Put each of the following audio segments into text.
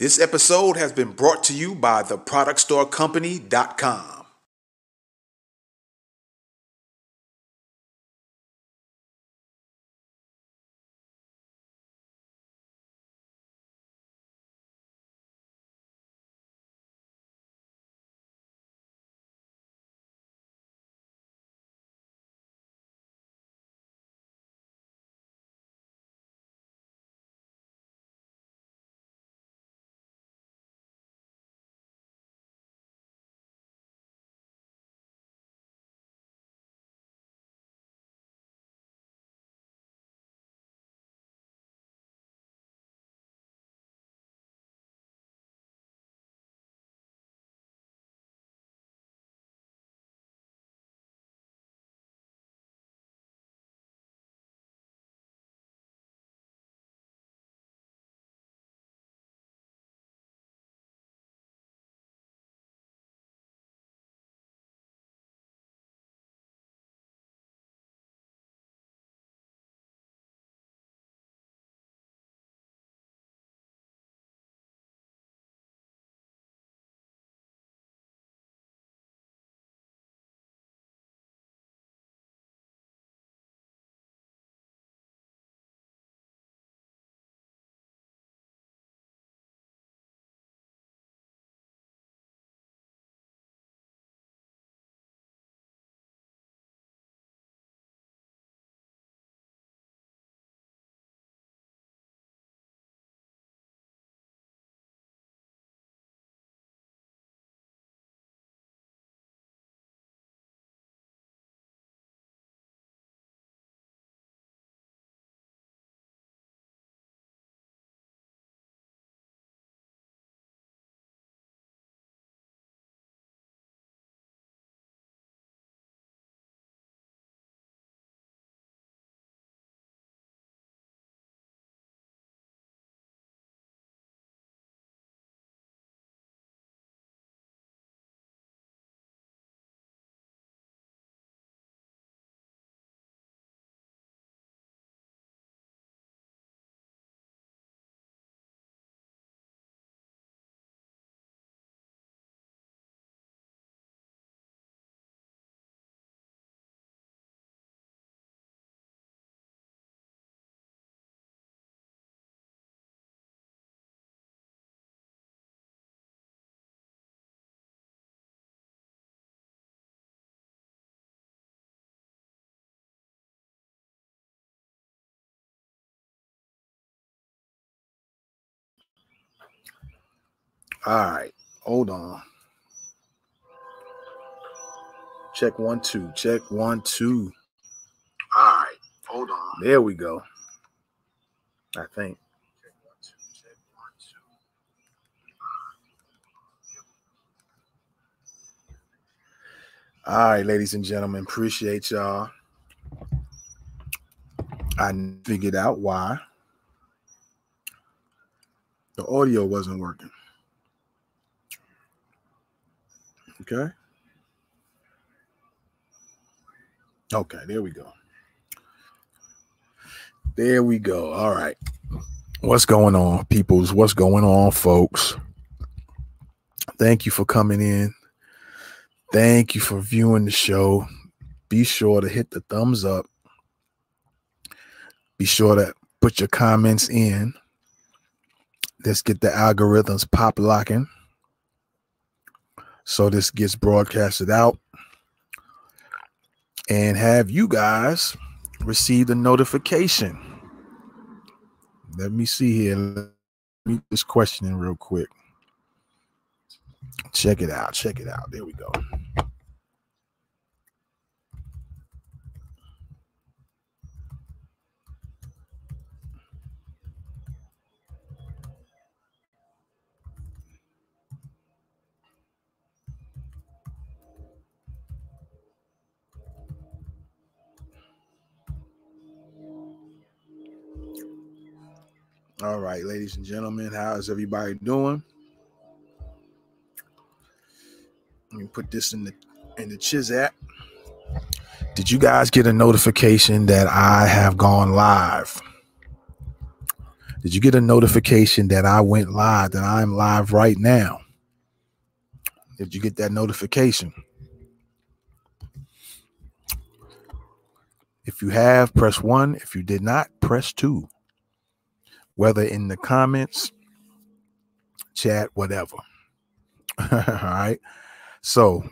This episode has been brought to you by theproductstorecompany.com. All right, hold on. Check one, two. Check one, two. All right, hold on. There we go. I think. All right, ladies and gentlemen, appreciate y'all. I figured out why the audio wasn't working. Okay. Okay, there we go. There we go. All right. What's going on, peoples? What's going on, folks? Thank you for coming in. Thank you for viewing the show. Be sure to hit the thumbs up. Be sure to put your comments in. Let's get the algorithms pop locking so this gets broadcasted out and have you guys received the notification. Let me see here. Let me this questioning real quick. Check it out. Check it out. There we go. All right, ladies and gentlemen, how is everybody doing? Let me put this in the in the Chiz app. Did you guys get a notification that I have gone live? Did you get a notification that I went live, that I'm live right now? Did you get that notification? If you have, press one. If you did not, press two. Whether in the comments, chat, whatever. All right. So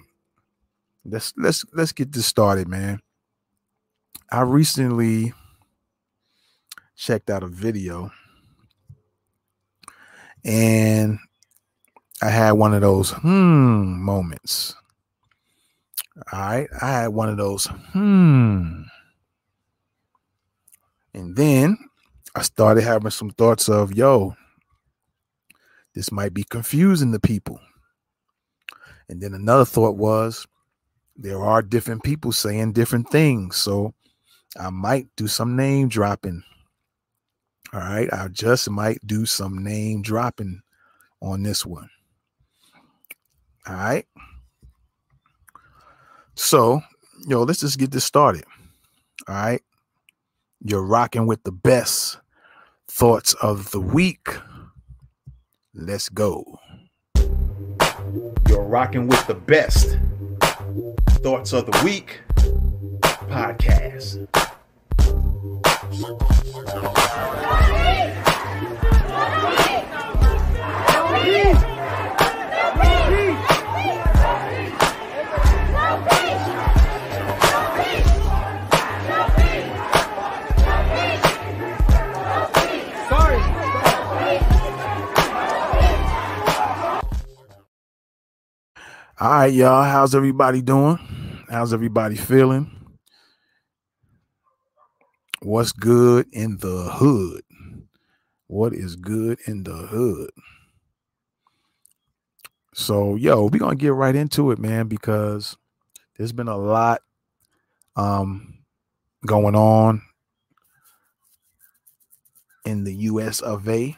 let's let's let's get this started, man. I recently checked out a video and I had one of those hmm moments. All right. I had one of those hmm. And then I started having some thoughts of, yo, this might be confusing to people. And then another thought was, there are different people saying different things. So I might do some name dropping. All right. I just might do some name dropping on this one. All right. So, yo, let's just get this started. All right. You're rocking with the best thoughts of the week. Let's go. You're rocking with the best thoughts of the week podcast. All right, y'all. How's everybody doing? How's everybody feeling? What's good in the hood? What is good in the hood? So, yo, we're gonna get right into it, man, because there's been a lot um going on in the US of A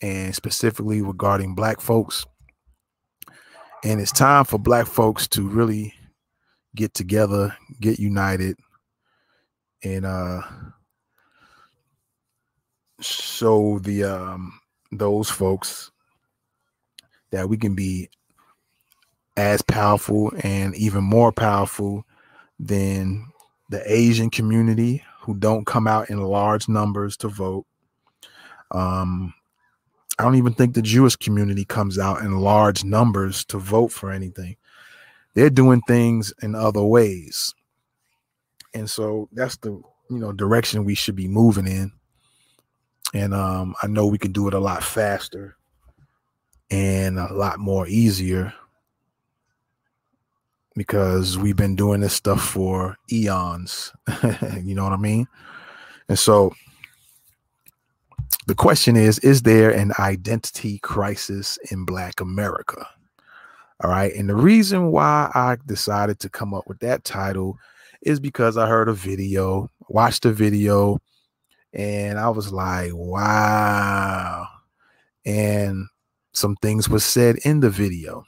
and specifically regarding black folks and it's time for black folks to really get together, get united, and uh show the um those folks that we can be as powerful and even more powerful than the Asian community who don't come out in large numbers to vote. Um, I don't even think the Jewish community comes out in large numbers to vote for anything. They're doing things in other ways. And so that's the you know direction we should be moving in. And um, I know we can do it a lot faster and a lot more easier because we've been doing this stuff for eons. you know what I mean? And so the question is Is there an identity crisis in Black America? All right. And the reason why I decided to come up with that title is because I heard a video, watched a video, and I was like, wow. And some things were said in the video.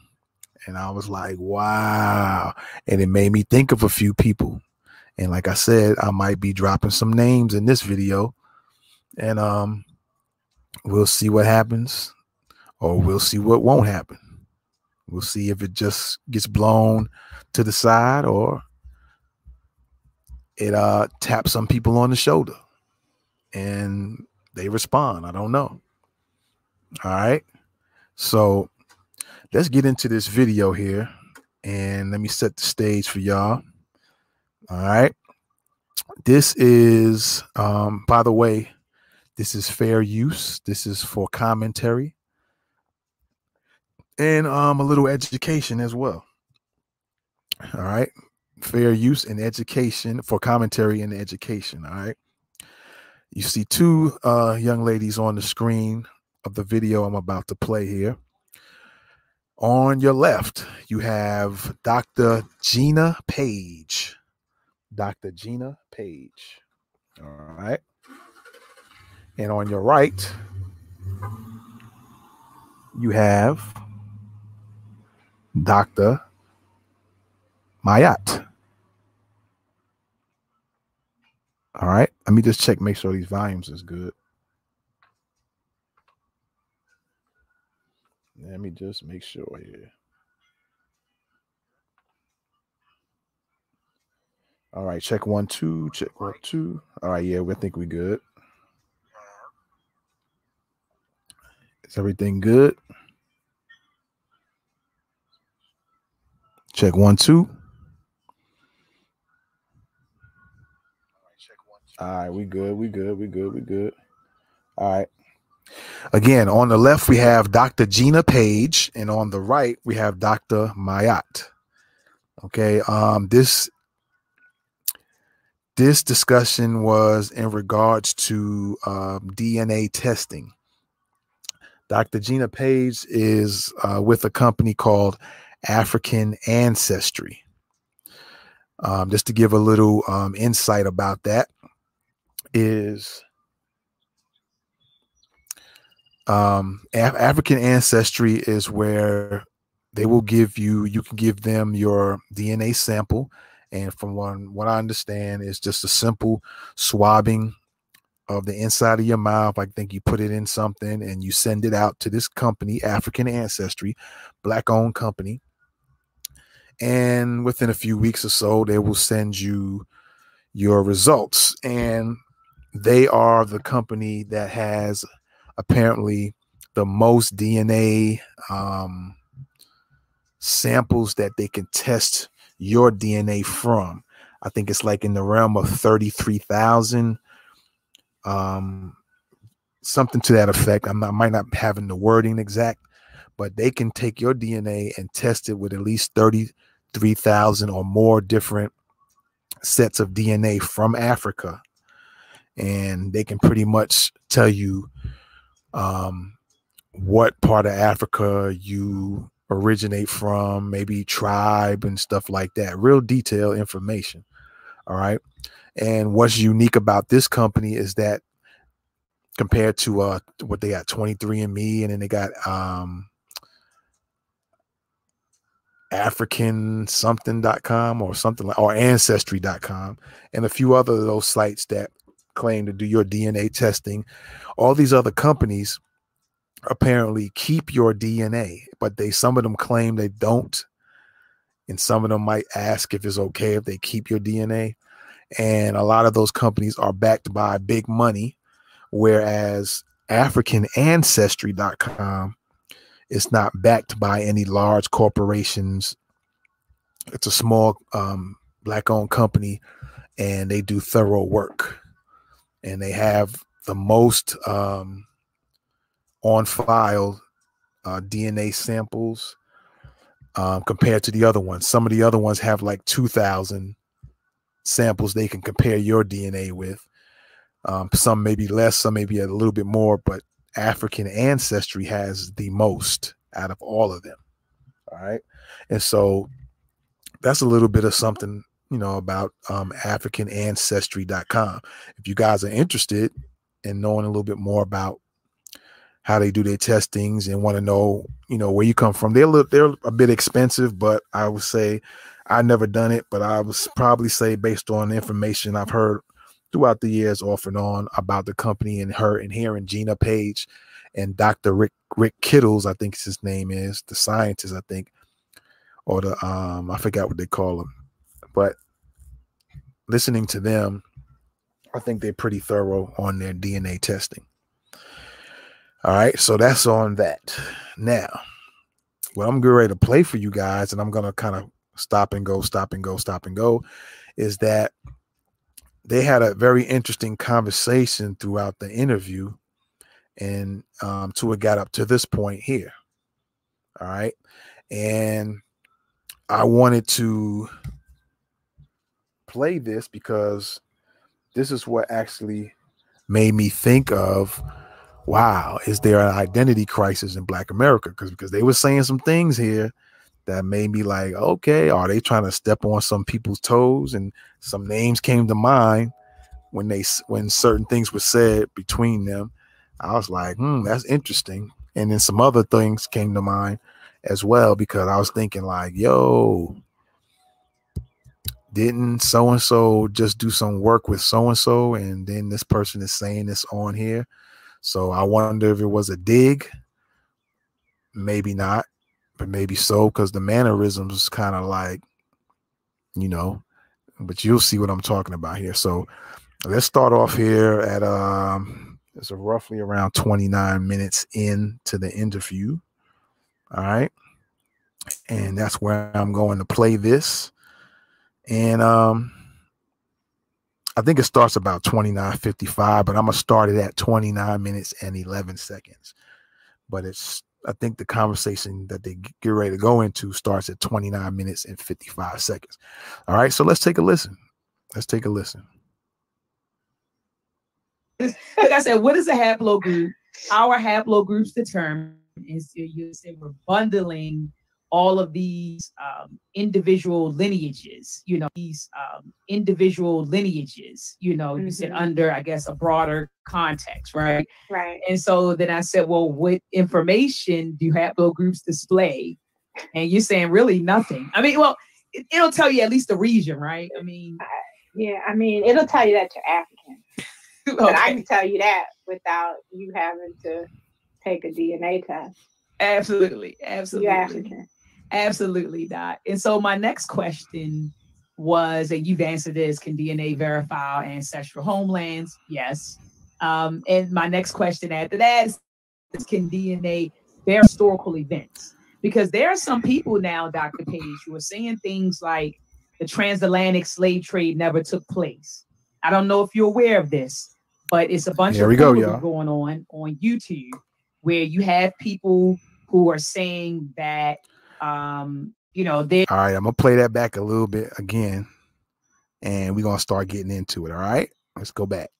And I was like, wow. And it made me think of a few people. And like I said, I might be dropping some names in this video. And um, we'll see what happens, or we'll see what won't happen. We'll see if it just gets blown to the side or it uh taps some people on the shoulder and they respond. I don't know. All right. So let's get into this video here and let me set the stage for y'all. All right. This is um by the way, this is fair use. This is for commentary and um, a little education as well. All right. Fair use and education for commentary and education. All right. You see two uh, young ladies on the screen of the video I'm about to play here. On your left, you have Dr. Gina Page. Dr. Gina Page. All right. And on your right, you have Dr. Mayat. All right, let me just check, make sure these volumes is good. Let me just make sure here. All right, check one, two, check one, two. All right, yeah, we think we good. Is everything good? Check one, two. All right, we good, we good, we good, we good. All right. Again, on the left, we have Dr. Gina Page, and on the right, we have Dr. Mayat. Okay, um, this this discussion was in regards to um, DNA testing. Dr. Gina Page is uh, with a company called African Ancestry. Um, just to give a little um, insight about that, is um, Af- African Ancestry is where they will give you, you can give them your DNA sample. And from what, what I understand, is just a simple swabbing of the inside of your mouth. I think you put it in something and you send it out to this company, African Ancestry, black owned company. And within a few weeks or so, they will send you your results. And they are the company that has apparently the most DNA um, samples that they can test your DNA from. I think it's like in the realm of 33,000 um, something to that effect. I'm not, I might not having the wording exact, but they can take your DNA and test it with at least 33,000 or more different sets of DNA from Africa. And they can pretty much tell you um, what part of Africa you originate from, maybe tribe and stuff like that. Real detailed information. All right. And what's unique about this company is that compared to uh what they got 23 and me and then they got um african something.com or something like or ancestry.com and a few other of those sites that claim to do your DNA testing all these other companies apparently keep your DNA but they some of them claim they don't and some of them might ask if it's okay if they keep your DNA and a lot of those companies are backed by big money whereas africanancestry.com is not backed by any large corporations. It's a small um, black owned company and they do thorough work. And they have the most um, on file uh, dna samples um, compared to the other ones. Some of the other ones have like 2000 samples they can compare your dna with um, some maybe less, some maybe a little bit more, but African ancestry has the most out of all of them. All right. And so that's a little bit of something, you know, about um, AfricanAncestry.com. If you guys are interested in knowing a little bit more about how they do their testings and want to know, you know, where you come from, they're a little, they're a bit expensive, but I would say I never done it, but I would probably say based on information I've heard throughout the years off and on about the company and her and hearing Gina Page and Dr. Rick Rick Kittles, I think his name is, the scientist, I think, or the um, I forgot what they call him. But listening to them, I think they're pretty thorough on their DNA testing. All right, so that's on that. Now, what I'm getting ready to play for you guys, and I'm gonna kind of stop and go, stop and go, stop and go, is that they had a very interesting conversation throughout the interview and um, to it got up to this point here all right? And i wanted to play this because this is what actually made me think of wow is there an identity crisis in black america? Because because they were saying some things here that made me like, okay, are they trying to step on some people's toes? And some names came to mind when they when certain things were said between them. I was like, hmm, that's interesting. And then some other things came to mind as well because I was thinking like, yo, didn't so and so just do some work with so and so, and then this person is saying this on here. So I wonder if it was a dig maybe not, but maybe so because the mannerisms kind of like, you know, but you'll see what I'm talking about here. So let's start off here at um it's roughly around 29 minutes into the interview. All right. And that's where I'm going to play this. And um I think it starts about 29:55, but I'm gonna start it at 29 minutes and 11 seconds. But it's I think the conversation that they get ready to go into starts at 29 minutes and 55 seconds. All right, so let's take a listen. Let's take a listen. Like I said, what is a haplogroup? Our haplogroups determine is you say we're bundling all of these um, individual lineages, you know, these um, individual lineages, you know, mm-hmm. you said mm-hmm. under, I guess, a broader context, right? Right. And so then I said, well, what information do haplogroups display? And you're saying really nothing. I mean, well, it, will tell you at least the region, right? I mean, uh, yeah, I mean, it'll tell you that you're African. okay. But I can tell you that without you having to take a DNA test. Absolutely, absolutely. You're African. Absolutely, not. And so my next question was, and you've answered this, can DNA verify ancestral homelands? Yes. Um, and my next question after that is, can DNA verify historical events? Because there are some people now, Dr. Page, who are saying things like the transatlantic slave trade never took place. I don't know if you're aware of this, but it's a bunch there of we go, going on on YouTube where you have people who are saying that um, you know, they all right, I'm gonna play that back a little bit again, and we're gonna start getting into it. All right, let's go back.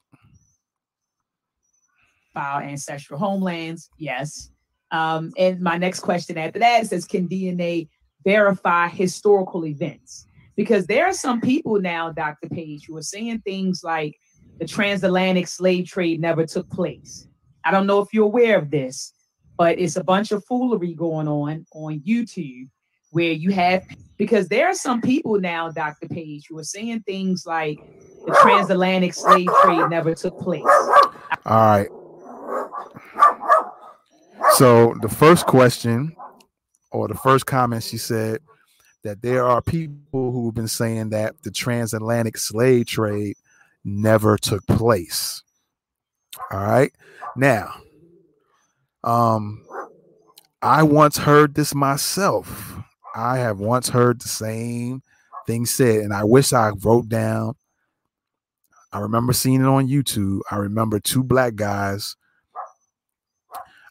File ancestral homelands, yes. Um, and my next question after that says, can DNA verify historical events? Because there are some people now, Dr. Page, who are saying things like the transatlantic slave trade never took place. I don't know if you're aware of this, but it's a bunch of foolery going on on YouTube where you have because there are some people now, Dr. Page, who are saying things like the transatlantic slave trade never took place. All right. So the first question or the first comment she said that there are people who've been saying that the transatlantic slave trade never took place. All right. Now, um, I once heard this myself. I have once heard the same thing said, and I wish I wrote down. I remember seeing it on YouTube. I remember two black guys.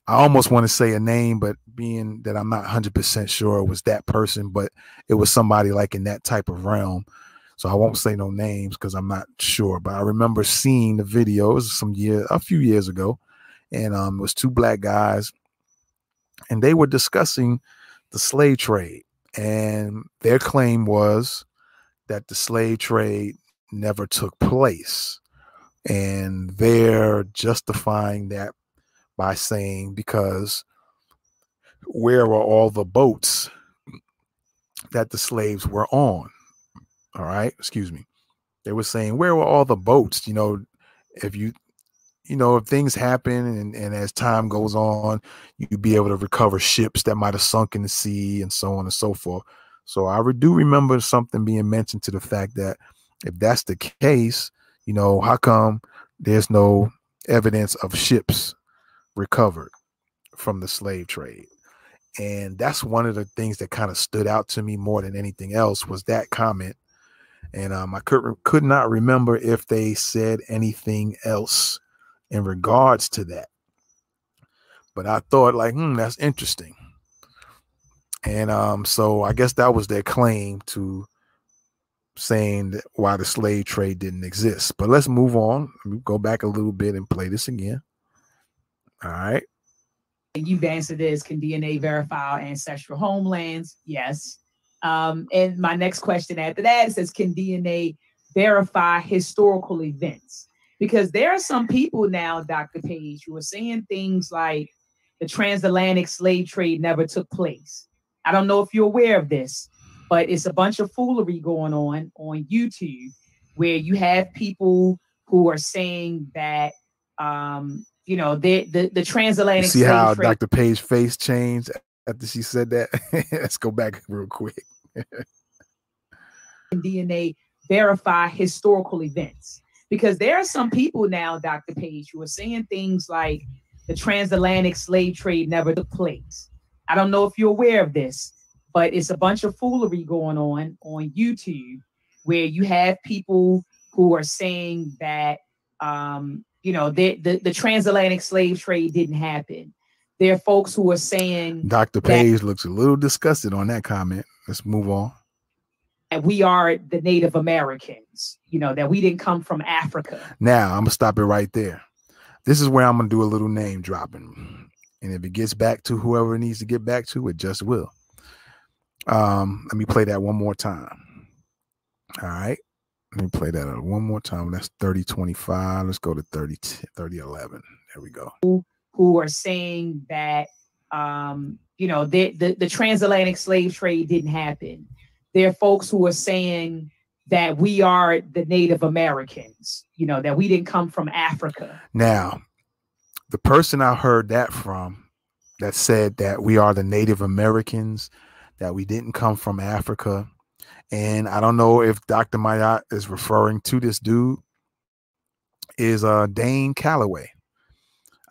I almost want to say a name, but being that I'm not 100% sure it was that person, but it was somebody like in that type of realm. So I won't say no names because I'm not sure. But I remember seeing the video. It was some year, a few years ago, and um, it was two black guys, and they were discussing the slave trade, and their claim was that the slave trade never took place, and they're justifying that by saying because where were all the boats that the slaves were on? All right, excuse me. They were saying, where were all the boats? You know, if you you know, if things happen and, and as time goes on, you'd be able to recover ships that might have sunk in the sea and so on and so forth. So I do remember something being mentioned to the fact that if that's the case, you know, how come there's no evidence of ships recovered from the slave trade? And that's one of the things that kind of stood out to me more than anything else was that comment. And um, I could could not remember if they said anything else in regards to that. But I thought, like, hmm, that's interesting. And um, so I guess that was their claim to saying that why the slave trade didn't exist. But let's move on. Let go back a little bit and play this again. All right. You've answered this. Can DNA verify our ancestral homelands? Yes. Um, and my next question after that says, can DNA verify historical events? Because there are some people now, Dr. Page, who are saying things like the transatlantic slave trade never took place. I don't know if you're aware of this, but it's a bunch of foolery going on on YouTube where you have people who are saying that um, you know the the, the transatlantic. You see how trade- Dr. Page face changed after she said that? Let's go back real quick. DNA verify historical events because there are some people now, Dr. Page, who are saying things like the transatlantic slave trade never took place. I don't know if you're aware of this, but it's a bunch of foolery going on on YouTube where you have people who are saying that um, you know the, the, the transatlantic slave trade didn't happen. There are folks who are saying Dr. Page looks a little disgusted on that comment. Let's move on. And we are the Native Americans, you know, that we didn't come from Africa. Now I'm gonna stop it right there. This is where I'm gonna do a little name dropping. And if it gets back to whoever it needs to get back to, it just will. Um, let me play that one more time. All right. Let me play that one more time. That's 3025. Let's go to 30, 3011. There we go. Who, who are saying that um, you know, the, the, the transatlantic slave trade didn't happen. There are folks who are saying that we are the Native Americans, you know, that we didn't come from Africa. Now, the person I heard that from that said that we are the Native Americans, that we didn't come from Africa. And I don't know if Dr. Mayat is referring to this dude, is uh Dane Calloway.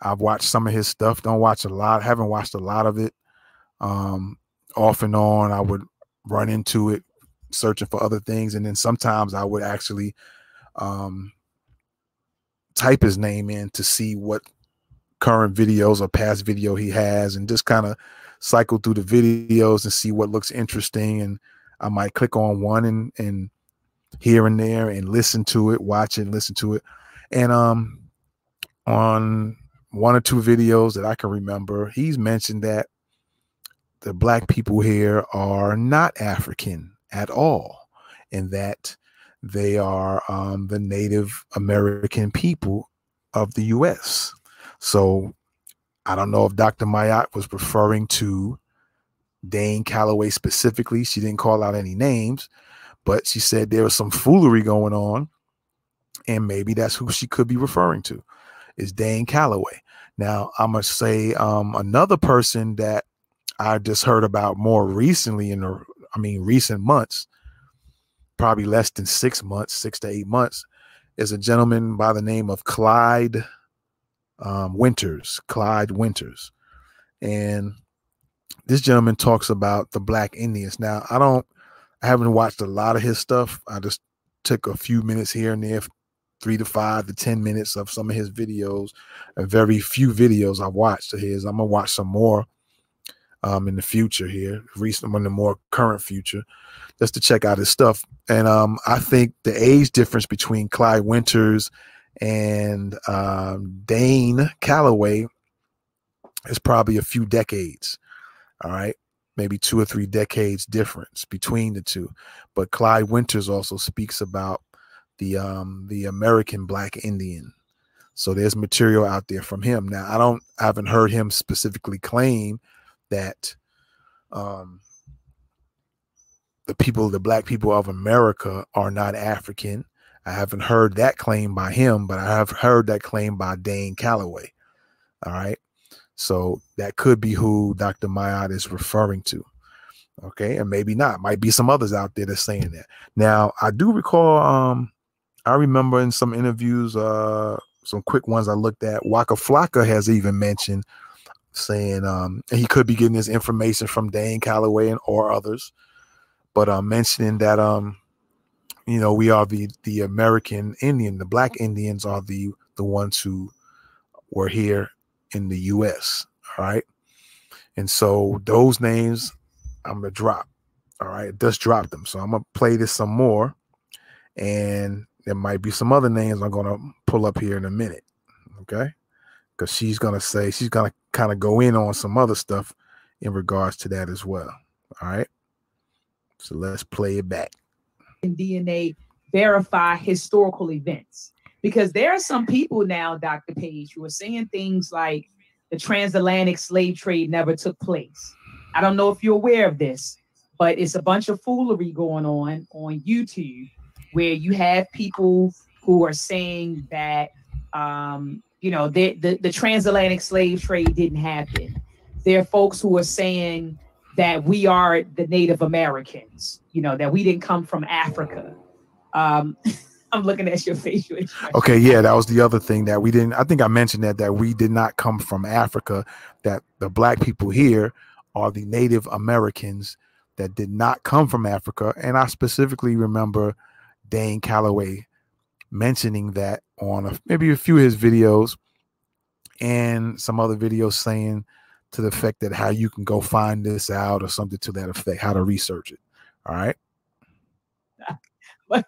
I've watched some of his stuff, don't watch a lot, haven't watched a lot of it. Um, off and on, I would run into it searching for other things. And then sometimes I would actually um type his name in to see what current videos or past video he has and just kind of cycle through the videos and see what looks interesting and I might click on one and and here and there and listen to it, watch it, listen to it. And um on one or two videos that I can remember, he's mentioned that the black people here are not African at all, and that they are um, the Native American people of the U.S. So I don't know if Dr. Mayat was referring to Dane Calloway specifically. She didn't call out any names, but she said there was some foolery going on, and maybe that's who she could be referring to is Dane Calloway. Now I'm gonna say um, another person that I just heard about more recently in the I mean recent months, probably less than six months, six to eight months, is a gentleman by the name of Clyde um, Winters, Clyde Winters. And this gentleman talks about the black Indians. Now, I don't, I haven't watched a lot of his stuff. I just took a few minutes here and there, three to five to 10 minutes of some of his videos, a very few videos I've watched of his. I'm going to watch some more um, in the future here, recent, in the more current future, just to check out his stuff. And um, I think the age difference between Clyde Winters and um, Dane Calloway is probably a few decades. All right. Maybe two or three decades difference between the two. But Clyde Winters also speaks about the um the American black Indian. So there's material out there from him. Now I don't I haven't heard him specifically claim that um the people, the black people of America are not African. I haven't heard that claim by him, but I have heard that claim by Dane Calloway. All right. So that could be who Dr. Mayat is referring to. Okay. And maybe not. Might be some others out there that's saying that. Now, I do recall, um, I remember in some interviews, uh, some quick ones I looked at, Waka Flocka has even mentioned saying um, he could be getting his information from Dane Calloway and or others, but uh, mentioning that um, you know, we are the the American Indian, the black Indians are the the ones who were here in the US. All right. And so those names I'm gonna drop. All right, just drop them. So I'm gonna play this some more, and there might be some other names I'm gonna pull up here in a minute. Okay, because she's gonna say she's gonna kind of go in on some other stuff in regards to that as well. All right. So let's play it back. DNA verify historical events because there are some people now, Dr. Page, who are saying things like the transatlantic slave trade never took place. I don't know if you're aware of this, but it's a bunch of foolery going on on YouTube where you have people who are saying that um, you know the, the, the transatlantic slave trade didn't happen. there are folks who are saying that we are the Native Americans, you know, that we didn't come from Africa. Um, I'm looking at your expression. Okay, yeah, that was the other thing that we didn't. I think I mentioned that that we did not come from Africa. That the black people here are the Native Americans that did not come from Africa, and I specifically remember Dane Calloway mentioning that on a, maybe a few of his videos and some other videos saying to the effect that how you can go find this out or something to that effect, how to research it. All right.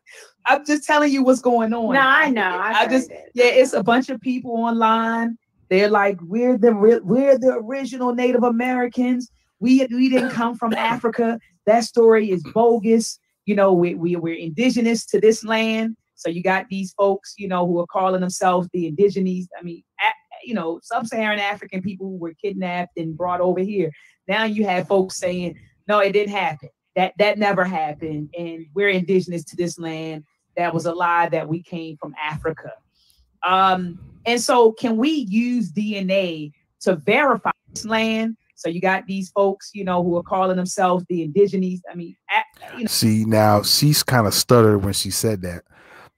I'm just telling you what's going on. No, I know. I, I just it. yeah, it's a bunch of people online. They're like, we're the we're the original Native Americans. We we didn't come from Africa. That story is bogus. You know, we, we we're indigenous to this land. So you got these folks, you know, who are calling themselves the indigenous. I mean, you know, sub-Saharan African people who were kidnapped and brought over here. Now you have folks saying, no, it didn't happen. That that never happened, and we're indigenous to this land. That was a lie that we came from Africa. Um, and so, can we use DNA to verify this land? So you got these folks, you know, who are calling themselves the indigenous. I mean, you know. see now she's kind of stuttered when she said that,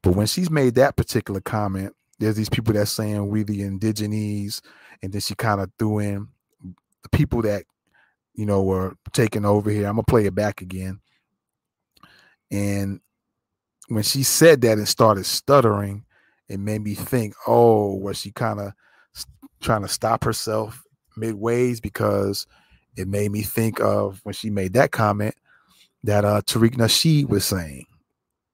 but when she's made that particular comment, there's these people that saying we the indigenes, and then she kind of threw in the people that you know were taking over here. I'm gonna play it back again. And when she said that and started stuttering, it made me think, oh, was she kind of trying to stop herself midways? Because it made me think of when she made that comment that uh Tariq Nasheed was saying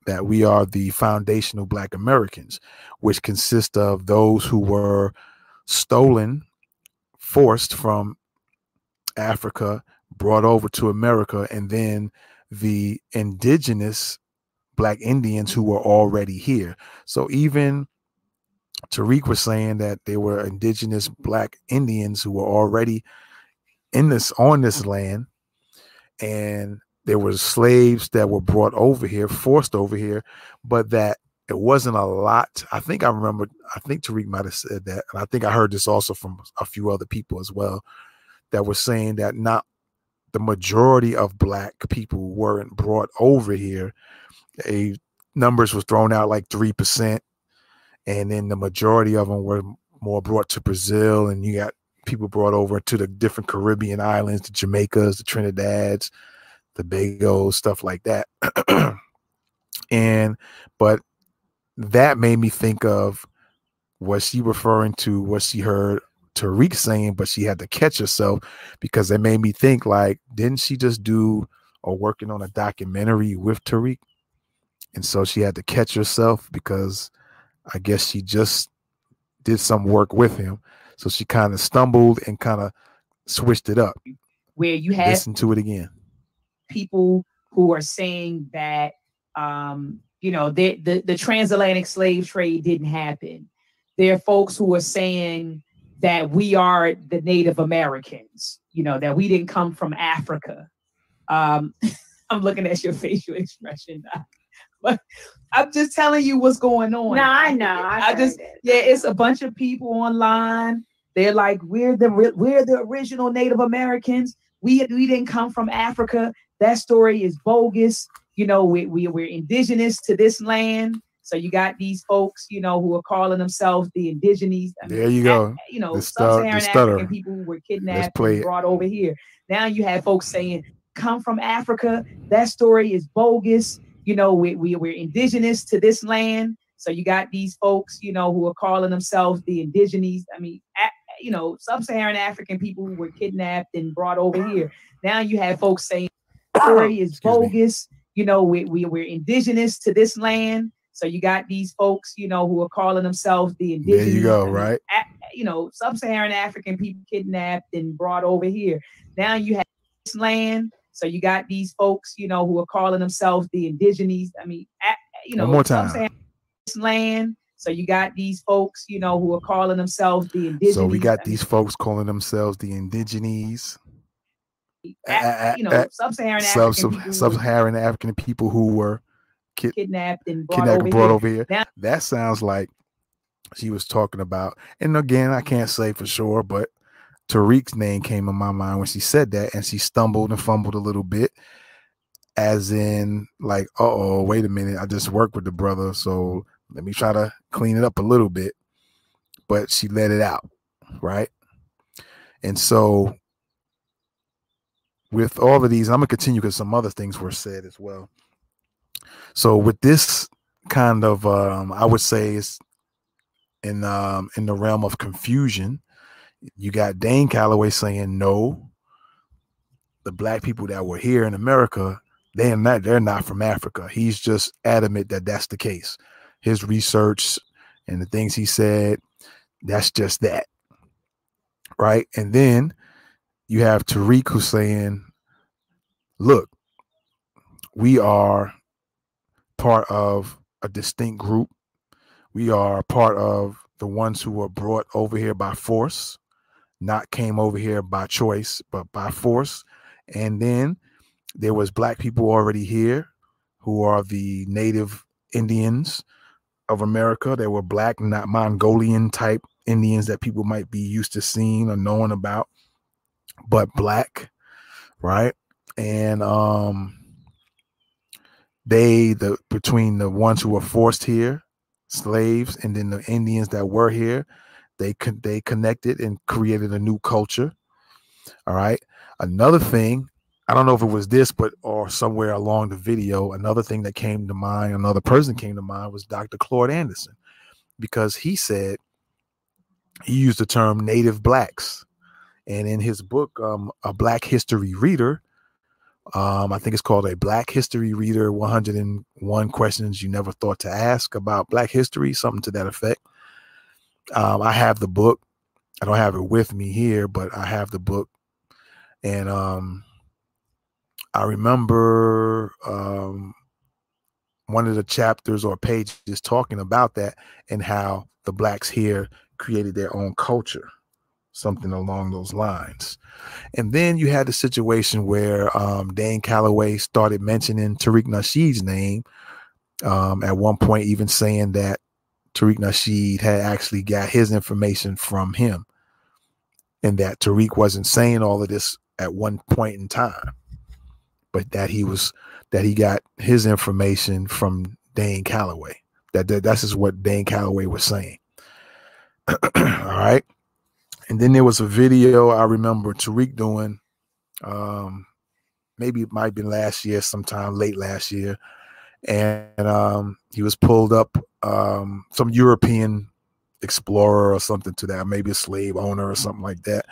that we are the foundational Black Americans, which consist of those who were stolen, forced from Africa, brought over to America, and then the indigenous Black Indians who were already here. So even Tariq was saying that they were indigenous Black Indians who were already in this on this land, and there were slaves that were brought over here, forced over here, but that it wasn't a lot. I think I remember, I think Tariq might have said that. And I think I heard this also from a few other people as well that were saying that not the majority of black people weren't brought over here. A numbers was thrown out like 3%. And then the majority of them were more brought to Brazil. And you got people brought over to the different Caribbean islands, the Jamaicas, the Trinidad's, the bagels, stuff like that. and but that made me think of was she referring to what she heard Tariq saying, but she had to catch herself because it made me think like, didn't she just do or working on a documentary with Tariq? And so she had to catch herself because I guess she just did some work with him. So she kind of stumbled and kind of switched it up. Where you had listen to it again people who are saying that um, you know the, the, the transatlantic slave trade didn't happen. There are folks who are saying that we are the Native Americans, you know, that we didn't come from Africa. Um, I'm looking at your facial expression. but I'm just telling you what's going on. No, I know. I, I just it. yeah, it's a bunch of people online. They're like, we're the we're the original Native Americans. We we didn't come from Africa. That story is bogus. You know, we, we, we're indigenous to this land. So you got these folks, you know, who are calling themselves the indigenous. I mean, there you go. You know, sub-Saharan African people who were kidnapped and brought over here. Now you have folks saying, "Come from Africa." That story is bogus. You know, we, we we're indigenous to this land. So you got these folks, you know, who are calling themselves the indigenous. I mean, you know, sub-Saharan African people who were kidnapped and brought over here. Now you have folks saying story is bogus. Me. You know, we, we, we're indigenous to this land. So you got these folks, you know, who are calling themselves the indigenous. There you go, right? you know, sub-Saharan African people kidnapped and brought over here. Now you have this land. So you got these folks, you know, who are calling themselves the indigenous. I mean, you know, One more time. This land. So you got these folks, you know, who are calling themselves the indigenous. So we got I these folks calling themselves the indigenous you know, sub-Saharan African sub-Saharan African people who were ki- kidnapped and brought, kidnapped over, brought here. over here. Now, that sounds like she was talking about. And again, I can't say for sure, but Tariq's name came in my mind when she said that, and she stumbled and fumbled a little bit, as in like, oh, wait a minute, I just worked with the brother, so let me try to clean it up a little bit. But she let it out, right? And so with all of these, I'm gonna continue because some other things were said as well. So with this kind of, um, I would say, is in um, in the realm of confusion. You got Dane Calloway saying no. The black people that were here in America, they're not they're not from Africa. He's just adamant that that's the case. His research and the things he said, that's just that, right? And then you have Tariq who's saying, "Look, we are part of a distinct group. We are part of the ones who were brought over here by force, not came over here by choice, but by force. And then there was black people already here who are the native Indians of America. They were black, not Mongolian type Indians that people might be used to seeing or knowing about, but black, right? And um they the between the ones who were forced here slaves and then the Indians that were here, they con- they connected and created a new culture. All right. Another thing, I don't know if it was this, but or somewhere along the video, another thing that came to mind, another person came to mind was Dr. Claude Anderson, because he said he used the term native blacks. And in his book, um, A Black History Reader, um, I think it's called a Black History Reader 101 Questions You Never Thought to Ask About Black History, something to that effect. Um, I have the book. I don't have it with me here, but I have the book. And um, I remember um, one of the chapters or pages talking about that and how the blacks here created their own culture something along those lines. And then you had the situation where um, Dane Calloway started mentioning Tariq Nasheed's name um, at one point, even saying that Tariq Nasheed had actually got his information from him and that Tariq wasn't saying all of this at one point in time, but that he was that he got his information from Dane Calloway. That, that that's just what Dane Calloway was saying. all right. And then there was a video I remember Tariq doing. Um, maybe it might been last year, sometime late last year. And um, he was pulled up um, some European explorer or something to that, maybe a slave owner or something like that,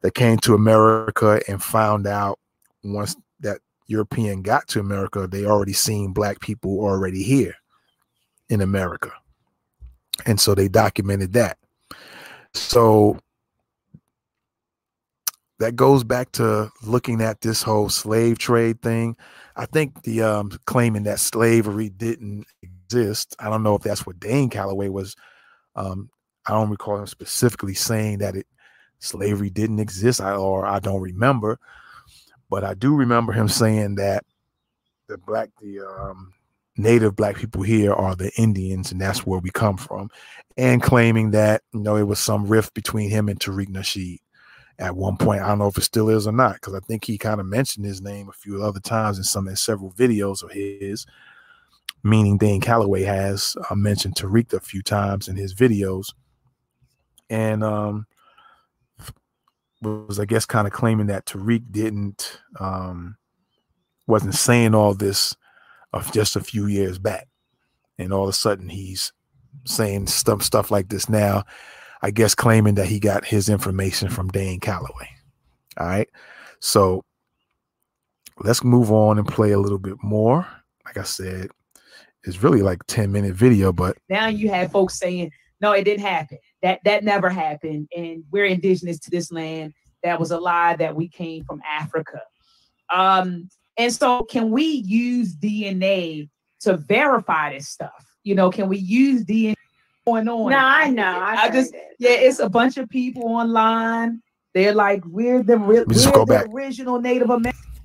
that came to America and found out once that European got to America, they already seen black people already here in America. And so they documented that. So that goes back to looking at this whole slave trade thing. I think the um, claiming that slavery didn't exist. I don't know if that's what Dane Calloway was. Um, I don't recall him specifically saying that it slavery didn't exist, I, or I don't remember. But I do remember him saying that the black, the um, native black people here are the Indians, and that's where we come from, and claiming that you know it was some rift between him and Tariq Nasheed at one point. I don't know if it still is or not, because I think he kind of mentioned his name a few other times in some in several videos of his. Meaning Dane Calloway has uh, mentioned Tariq a few times in his videos, and um, was I guess kind of claiming that Tariq didn't um, wasn't saying all this of just a few years back, and all of a sudden he's saying stuff stuff like this now I guess claiming that he got his information from Dane Calloway. All right. So let's move on and play a little bit more. Like I said, it's really like 10 minute video, but now you have folks saying, no, it didn't happen. That that never happened. And we're indigenous to this land. That was a lie that we came from Africa. Um, and so can we use DNA to verify this stuff? You know, can we use DNA going on. No, I know. I, I just it. yeah, it's a bunch of people online. They're like, we're the, we're the back. original Native Americans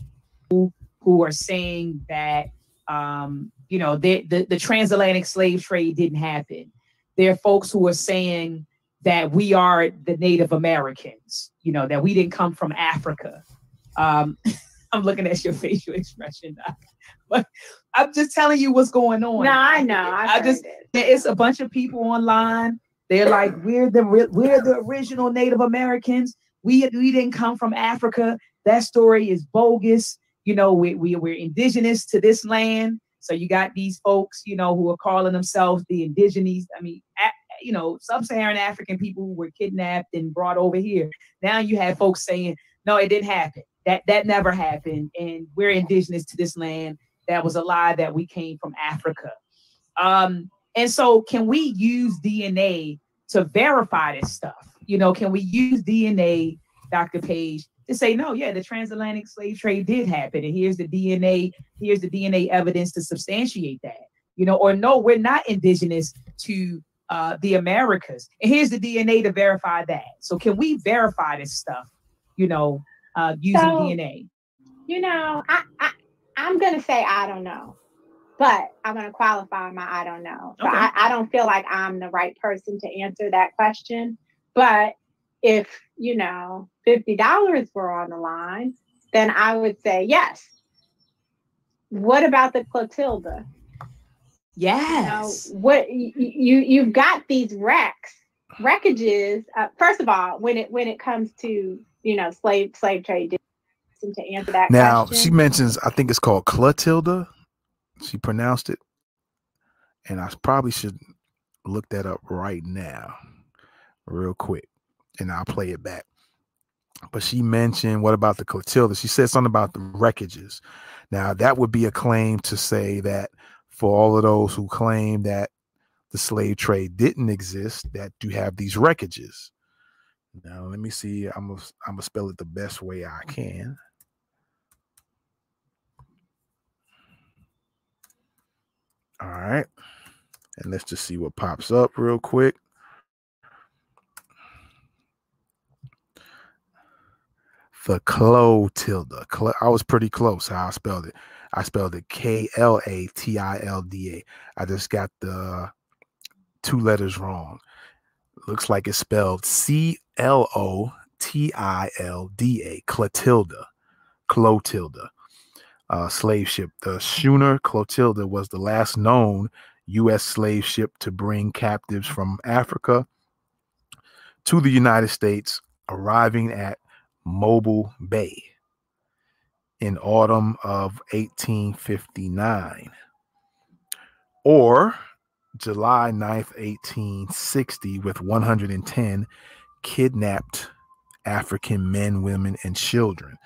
who, who are saying that um, you know, the, the, the transatlantic slave trade didn't happen. There are folks who are saying that we are the Native Americans, you know, that we didn't come from Africa. Um, I'm looking at your facial expression, Doc. but I'm just telling you what's going on. No, I know. I, I just it. it's a bunch of people online. They're like, we're the we're the original Native Americans. We we didn't come from Africa. That story is bogus. You know, we, we we're indigenous to this land. So you got these folks, you know, who are calling themselves the indigenous. I mean, you know, sub-Saharan African people who were kidnapped and brought over here. Now you have folks saying, no, it didn't happen. That that never happened, and we're indigenous to this land. That was a lie that we came from Africa. Um, and so, can we use DNA to verify this stuff? You know, can we use DNA, Dr. Paige, to say, no, yeah, the transatlantic slave trade did happen, and here's the DNA, here's the DNA evidence to substantiate that. You know, or no, we're not indigenous to uh, the Americas, and here's the DNA to verify that. So, can we verify this stuff? You know, uh, using so, DNA? You know, I, I I'm gonna say I don't know, but I'm gonna qualify my I don't know. So okay. I, I don't feel like I'm the right person to answer that question. But if you know fifty dollars were on the line, then I would say yes. What about the Clotilda? Yes. You know, what you, you you've got these wrecks, wreckages. Uh, first of all, when it when it comes to you know, slave slave trade to answer that now, question. she mentions, I think it's called Clotilda. She pronounced it. And I probably should look that up right now, real quick, and I'll play it back. But she mentioned, what about the Clotilda? She said something about the wreckages. Now, that would be a claim to say that for all of those who claim that the slave trade didn't exist, that do have these wreckages. Now let me see. I'm gonna I'm gonna spell it the best way I can. All right. And let's just see what pops up real quick. The Clotilda. I was pretty close how I spelled it. I spelled it K L A T I L D A. I just got the two letters wrong. Looks like it's spelled C L O T I L D A, Clotilda. Clotilda. Uh, slave ship. The schooner Clotilda was the last known U.S. slave ship to bring captives from Africa to the United States, arriving at Mobile Bay in autumn of 1859. Or July 9th, 1860, with 110 kidnapped African men, women, and children.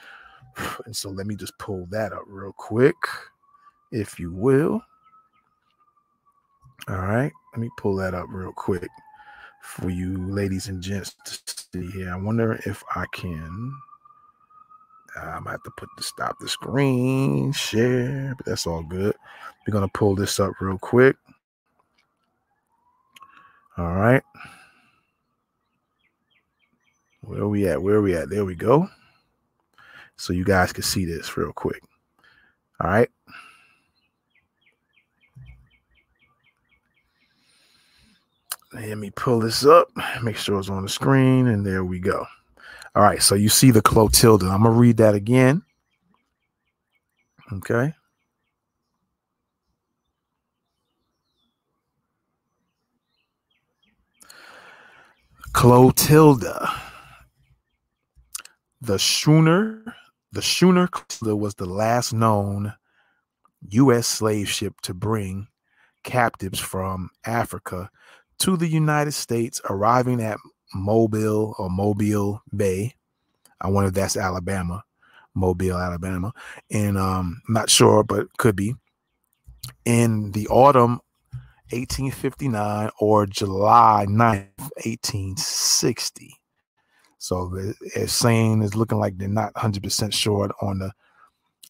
And so let me just pull that up real quick, if you will. All right, let me pull that up real quick for you ladies and gents to see here. I wonder if I can. I'm have to put the stop the screen share, but that's all good. We're gonna pull this up real quick. All right. Where are we at? Where are we at? There we go. So you guys can see this real quick. All right. Let me pull this up, make sure it's on the screen, and there we go. All right, so you see the Clotilda. I'm gonna read that again. Okay. Clotilda. The schooner, the schooner was the last known U.S. slave ship to bring captives from Africa to the United States, arriving at Mobile or Mobile Bay. I wonder if that's Alabama, Mobile, Alabama. And um, not sure, but could be. In the autumn 1859 or July 9th, 1860. So it's saying it's looking like they're not 100% sure on the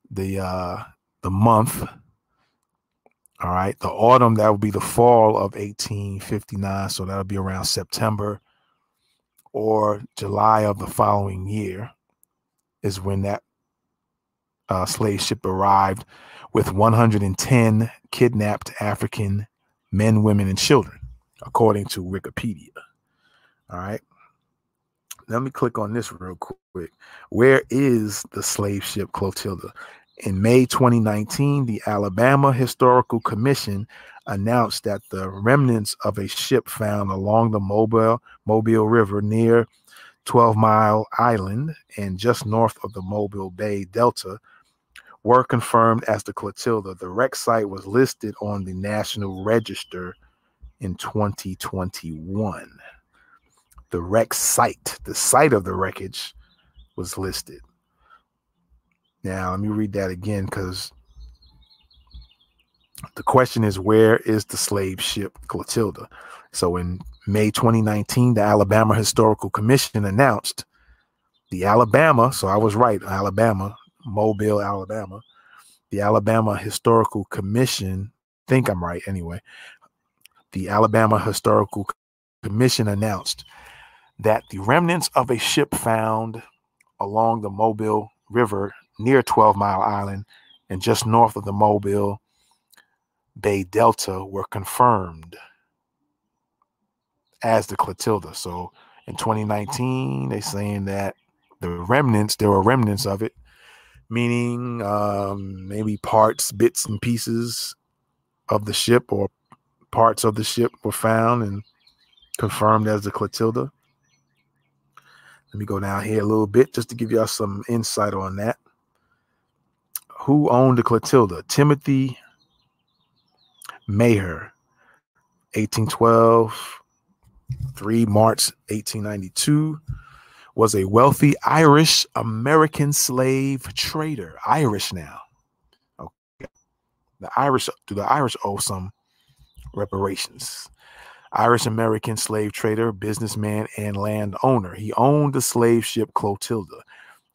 the uh the month. All right, the autumn that would be the fall of 1859, so that'll be around September or July of the following year is when that uh, slave ship arrived with 110 kidnapped African men, women, and children, according to Wikipedia. All right. Let me click on this real quick. Where is the slave ship Clotilda? In May 2019, the Alabama Historical Commission announced that the remnants of a ship found along the Mobile, Mobile River near 12 Mile Island and just north of the Mobile Bay Delta were confirmed as the Clotilda. The wreck site was listed on the National Register in 2021. The wreck site, the site of the wreckage, was listed. Now, let me read that again because the question is where is the slave ship Clotilda? So in May 2019, the Alabama Historical Commission announced the Alabama, so I was right, Alabama, Mobile, Alabama. The Alabama Historical Commission, think I'm right anyway. The Alabama Historical Commission announced that the remnants of a ship found along the Mobile River near 12 Mile Island and just north of the Mobile Bay Delta were confirmed as the Clotilda. So in 2019, they're saying that the remnants, there were remnants of it, meaning um, maybe parts, bits, and pieces of the ship or parts of the ship were found and confirmed as the Clotilda. Let me go down here a little bit just to give y'all some insight on that. Who owned the Clotilda? Timothy Meaher, 1812, 3 March 1892, was a wealthy Irish American slave trader. Irish now. Okay. The Irish do the Irish owe some reparations. Irish American slave trader, businessman, and landowner. He owned the slave ship Clotilda.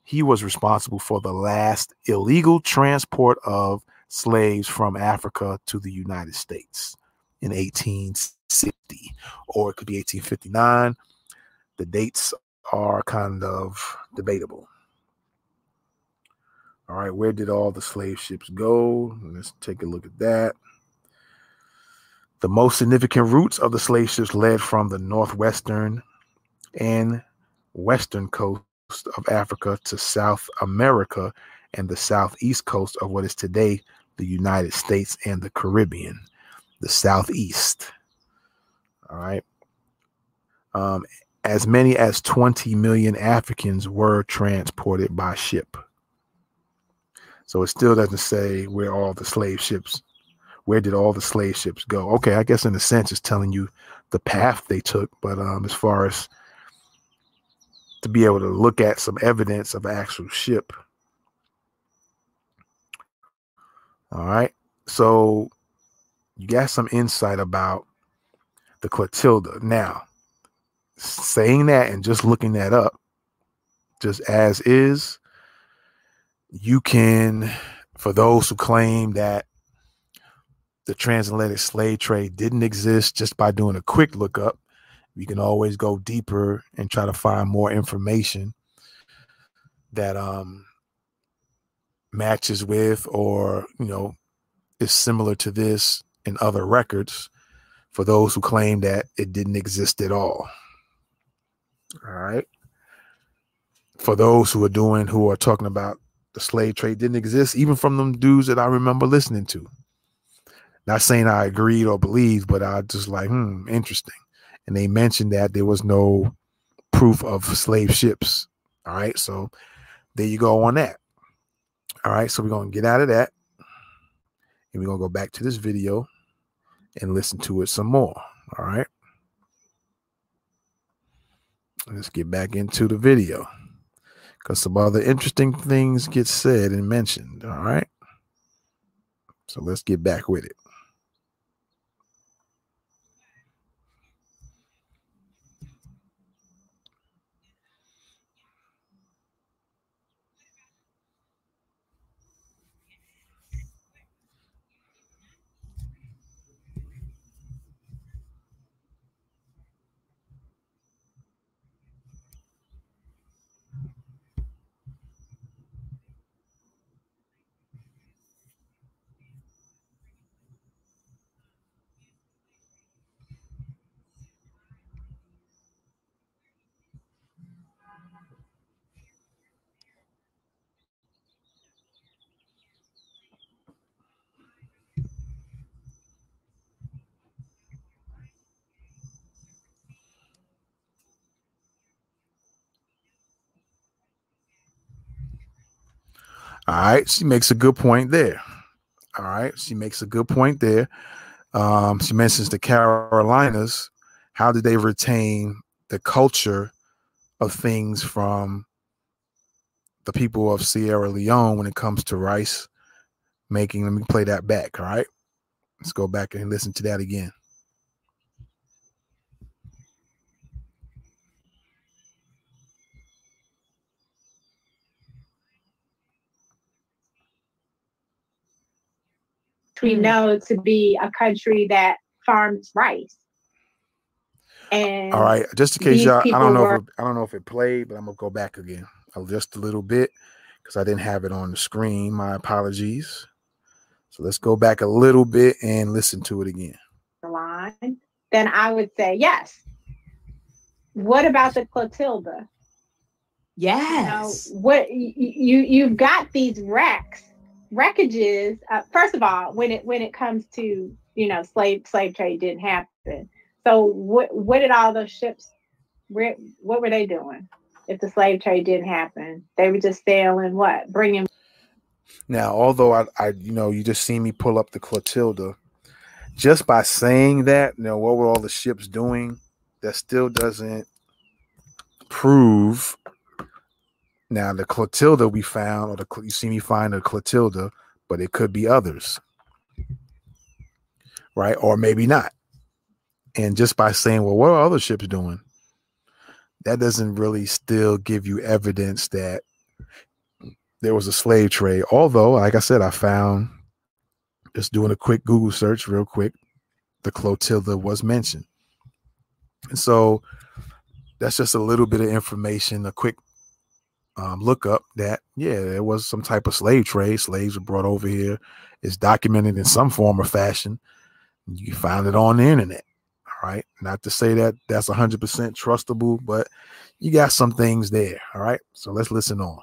He was responsible for the last illegal transport of slaves from Africa to the United States in 1860, or it could be 1859. The dates are kind of debatable. All right, where did all the slave ships go? Let's take a look at that. The most significant routes of the slave ships led from the northwestern and western coast of Africa to South America and the southeast coast of what is today the United States and the Caribbean, the southeast. All right. Um, as many as 20 million Africans were transported by ship. So it still doesn't say where all the slave ships, where did all the slave ships go? Okay, I guess in a sense it's telling you the path they took, but um, as far as to be able to look at some evidence of actual ship. All right. So you got some insight about the Clotilda. Now, saying that and just looking that up, just as is, you can, for those who claim that the transatlantic slave trade didn't exist just by doing a quick lookup, you can always go deeper and try to find more information that um matches with or you know is similar to this in other records for those who claim that it didn't exist at all. All right. For those who are doing, who are talking about the slave trade didn't exist, even from them dudes that I remember listening to. Not saying I agreed or believed, but I just like, hmm, interesting. And they mentioned that there was no proof of slave ships. All right. So there you go on that. All right. So we're going to get out of that. And we're going to go back to this video and listen to it some more. All right. Let's get back into the video because some other interesting things get said and mentioned. All right. So let's get back with it. All right, she makes a good point there. All right, she makes a good point there. Um, she mentions the Carolinas. How did they retain the culture of things from the people of Sierra Leone when it comes to rice making? Let me play that back. All right, let's go back and listen to that again. We mm. know to be a country that farms rice. And all right, just in case y'all, I don't know were, if it, I don't know if it played, but I'm gonna go back again just a little bit because I didn't have it on the screen. My apologies. So let's go back a little bit and listen to it again. Line, then I would say yes. What about the Clotilda? Yes. You know, what you, you you've got these wrecks wreckages uh, first of all when it when it comes to you know slave slave trade didn't happen. So what what did all those ships where what were they doing if the slave trade didn't happen? They were just sailing what bringing now although I, I you know you just see me pull up the clotilda just by saying that you what were all the ships doing? That still doesn't prove now, the Clotilda we found, or the you see me find a Clotilda, but it could be others, right? Or maybe not. And just by saying, well, what are other ships doing? That doesn't really still give you evidence that there was a slave trade. Although, like I said, I found just doing a quick Google search, real quick, the Clotilda was mentioned. And so that's just a little bit of information, a quick um, look up that yeah, there was some type of slave trade. Slaves were brought over here. It's documented in some form or fashion. You find it on the internet. All right. Not to say that that's 100% trustable, but you got some things there. All right. So let's listen on.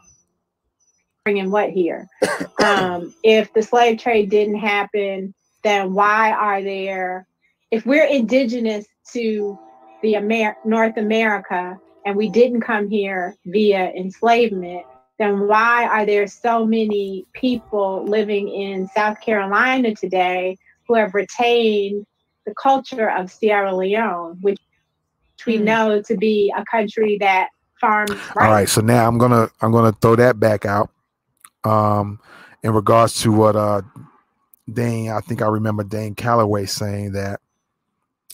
Bringing what here? um, if the slave trade didn't happen, then why are there, if we're indigenous to the Amer- North America, and we didn't come here via enslavement, then why are there so many people living in South Carolina today who have retained the culture of Sierra Leone, which we mm. know to be a country that farms rice. All right, so now I'm gonna I'm gonna throw that back out. Um, in regards to what uh Dane, I think I remember Dane Calloway saying that.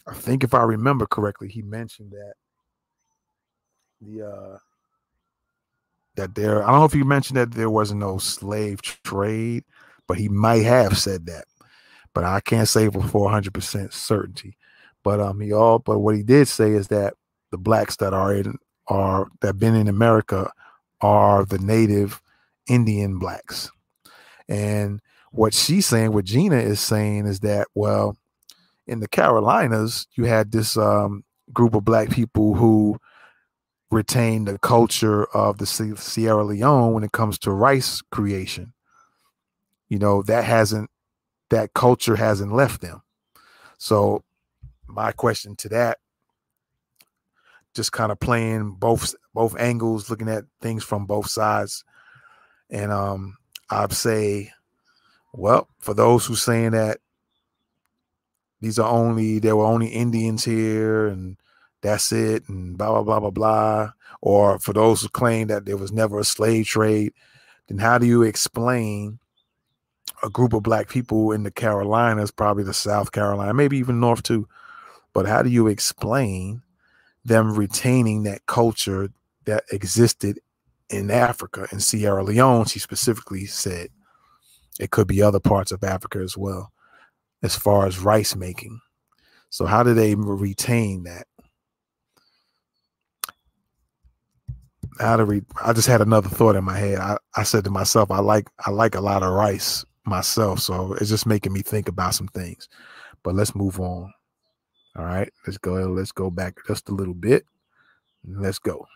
I think if I remember correctly, he mentioned that the uh that there I don't know if you mentioned that there was no slave trade, but he might have said that. But I can't say for 400% certainty. But um he all but what he did say is that the blacks that are in are that been in America are the native Indian blacks. And what she's saying, what Gina is saying is that, well, in the Carolinas, you had this um, group of black people who retain the culture of the Sierra Leone when it comes to rice creation. You know, that hasn't that culture hasn't left them. So my question to that just kind of playing both both angles, looking at things from both sides. And um I'd say, well, for those who saying that these are only there were only Indians here and that's it, and blah blah blah blah blah. Or for those who claim that there was never a slave trade, then how do you explain a group of black people in the Carolinas, probably the South Carolina, maybe even North too? But how do you explain them retaining that culture that existed in Africa in Sierra Leone? She specifically said it could be other parts of Africa as well, as far as rice making. So how do they retain that? How to read i just had another thought in my head. I, I said to myself i like i like a lot of rice myself so it's just making me think about some things. But let's move on. All right let's go let's go back just a little bit. Let's go.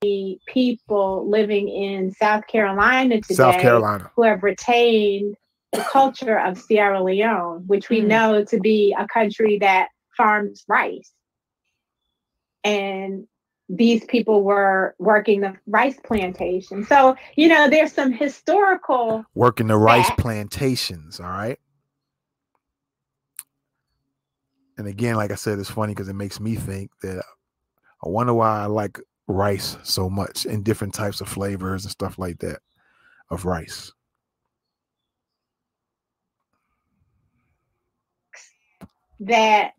The people living in south carolina today south carolina. who have retained the culture of sierra leone which we mm. know to be a country that farms rice. And these people were working the rice plantation. So, you know, there's some historical working the rice facts. plantations, all right? And again, like I said, it's funny because it makes me think that I wonder why I like rice so much and different types of flavors and stuff like that of rice. That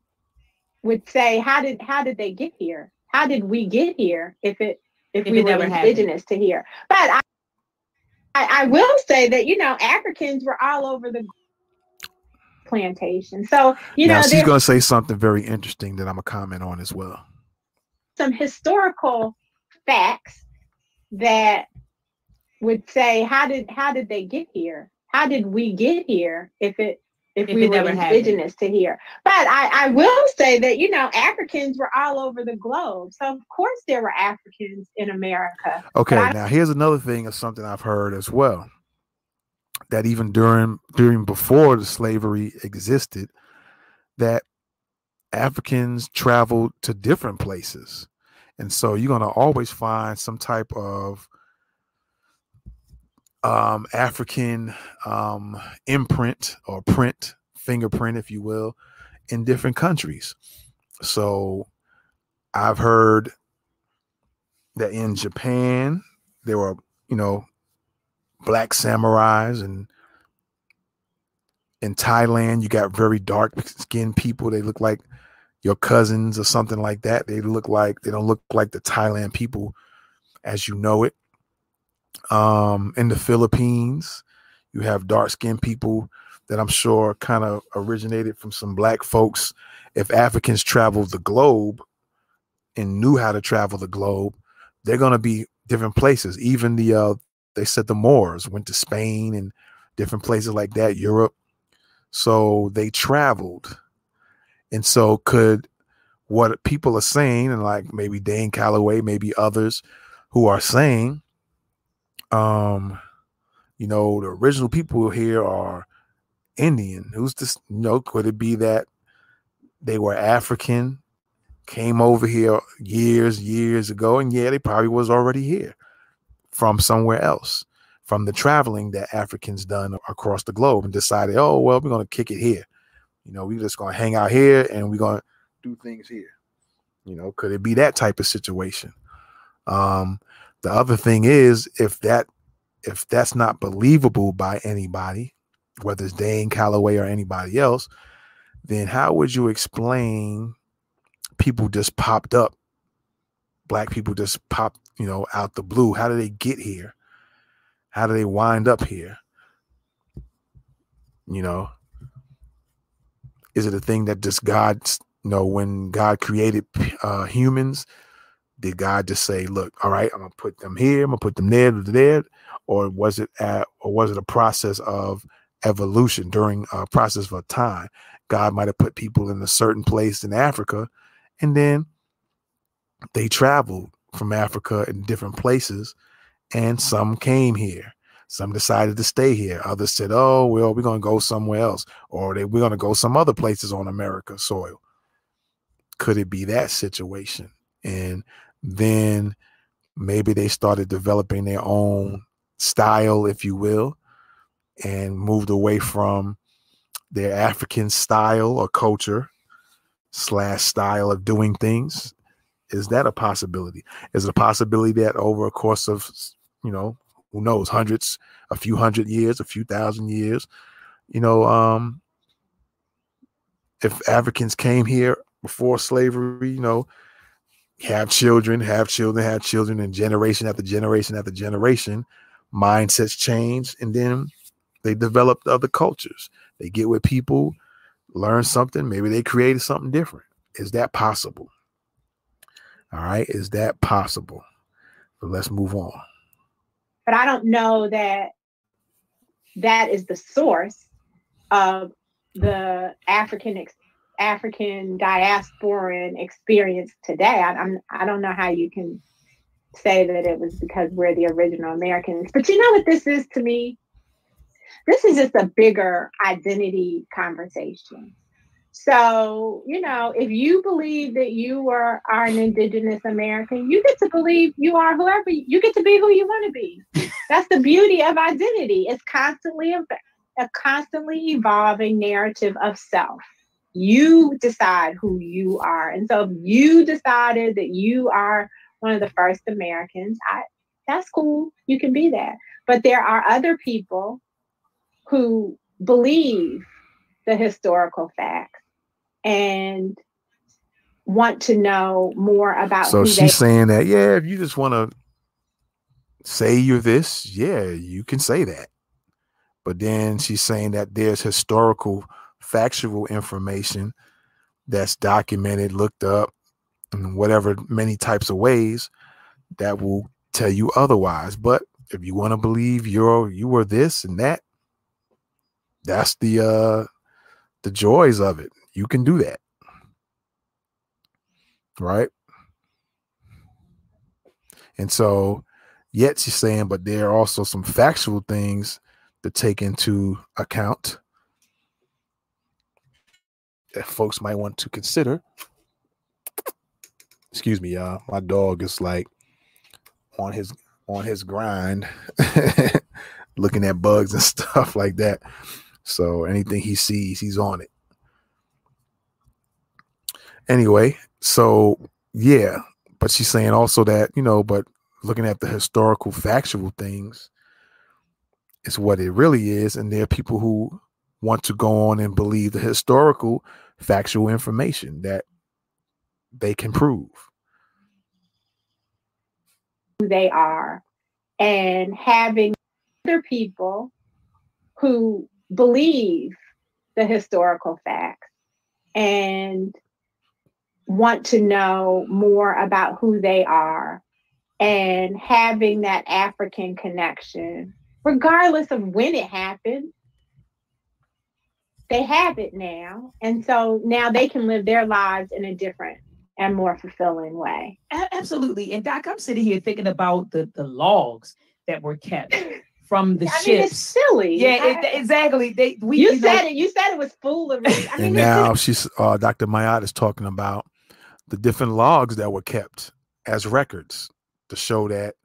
would say, how did how did they get here? How did we get here if it if, if we it were indigenous happened. to here? But I, I I will say that you know Africans were all over the plantation. So you now know she's going to say something very interesting that I'm gonna comment on as well. Some historical facts that would say how did how did they get here? How did we get here if it if, if we were indigenous happened. to here? But I, I will say that you know Africans were all over the globe, so of course there were Africans in America. Okay, I, now here's another thing of something I've heard as well that even during during before the slavery existed, that Africans traveled to different places. And so you're going to always find some type of um, African um, imprint or print, fingerprint, if you will, in different countries. So I've heard that in Japan, there were, you know, black samurais and in Thailand, you got very dark skinned people. They look like your cousins or something like that. They look like they don't look like the Thailand people as you know it. Um, in the Philippines, you have dark skinned people that I'm sure kind of originated from some black folks. If Africans traveled the globe and knew how to travel the globe, they're going to be different places. Even the uh, they said the Moors went to Spain and different places like that, Europe. So they traveled and so, could what people are saying, and like maybe Dane Calloway, maybe others who are saying, um, you know, the original people here are Indian. Who's this? You know, could it be that they were African, came over here years, years ago, and yeah, they probably was already here from somewhere else, from the traveling that Africans done across the globe, and decided, oh well, we're gonna kick it here. You know, we just gonna hang out here and we're gonna do things here. You know, could it be that type of situation? Um, the other thing is if that if that's not believable by anybody, whether it's Dane Calloway or anybody else, then how would you explain people just popped up? Black people just popped, you know, out the blue. How do they get here? How do they wind up here? You know, is it a thing that just God, you know, when God created uh, humans, did God just say, "Look, all right, I'm gonna put them here, I'm gonna put them there, there," or was it at, or was it a process of evolution during a process of time? God might have put people in a certain place in Africa, and then they traveled from Africa in different places, and some came here. Some decided to stay here. Others said, "Oh, well, we're to go somewhere else, or they, we're to go some other places on America soil." Could it be that situation? And then maybe they started developing their own style, if you will, and moved away from their African style or culture slash style of doing things. Is that a possibility? Is it a possibility that over a course of you know who knows, hundreds, a few hundred years, a few thousand years. You know, um, if Africans came here before slavery, you know, have children, have children, have children, and generation after generation after generation, mindsets change, and then they develop other cultures. They get with people, learn something, maybe they created something different. Is that possible? All right, is that possible? But let's move on but I don't know that that is the source of the African ex- African diasporan experience today. I, I'm I don't know how you can say that it was because we're the original Americans. But you know what this is to me? This is just a bigger identity conversation. So, you know, if you believe that you are, are an indigenous American, you get to believe you are whoever you get to be who you want to be. That's the beauty of identity. It's constantly a, a constantly evolving narrative of self. You decide who you are. And so if you decided that you are one of the first Americans, I, that's cool. You can be that. But there are other people who believe the historical facts and want to know more about. So she's they- saying that, yeah, if you just want to say you're this, yeah, you can say that. But then she's saying that there's historical, factual information that's documented, looked up, in whatever many types of ways that will tell you otherwise. But if you want to believe you're you were this and that, that's the uh the joys of it. You can do that. Right? And so, yet she's saying, but there are also some factual things to take into account that folks might want to consider. Excuse me, y'all. My dog is like on his on his grind, looking at bugs and stuff like that. So anything he sees, he's on it. Anyway, so yeah, but she's saying also that, you know, but looking at the historical factual things is what it really is. And there are people who want to go on and believe the historical factual information that they can prove. Who they are, and having other people who believe the historical facts and want to know more about who they are and having that African connection, regardless of when it happened, they have it now. And so now they can live their lives in a different and more fulfilling way. Absolutely. And Doc, I'm sitting here thinking about the, the logs that were kept from the I ships. Mean, it's silly. Yeah, it, exactly. They we you, you said know, it. You said it was foolery. I mean, and now she's uh, Dr. Mayat is talking about the different logs that were kept as records to show that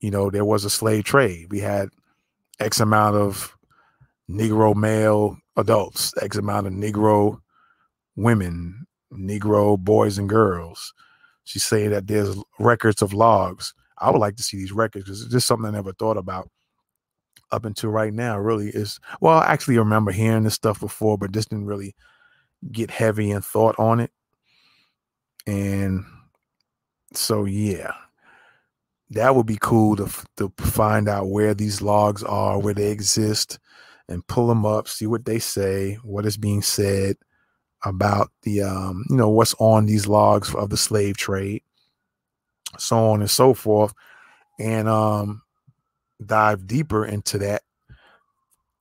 you know there was a slave trade. We had X amount of Negro male adults, X amount of Negro women, Negro boys and girls. She's saying that there's records of logs. I would like to see these records because it's just something I never thought about up until right now really is well I actually remember hearing this stuff before but just didn't really get heavy in thought on it and so yeah that would be cool to to find out where these logs are where they exist and pull them up see what they say what is being said about the um you know what's on these logs of the slave trade so on and so forth and um dive deeper into that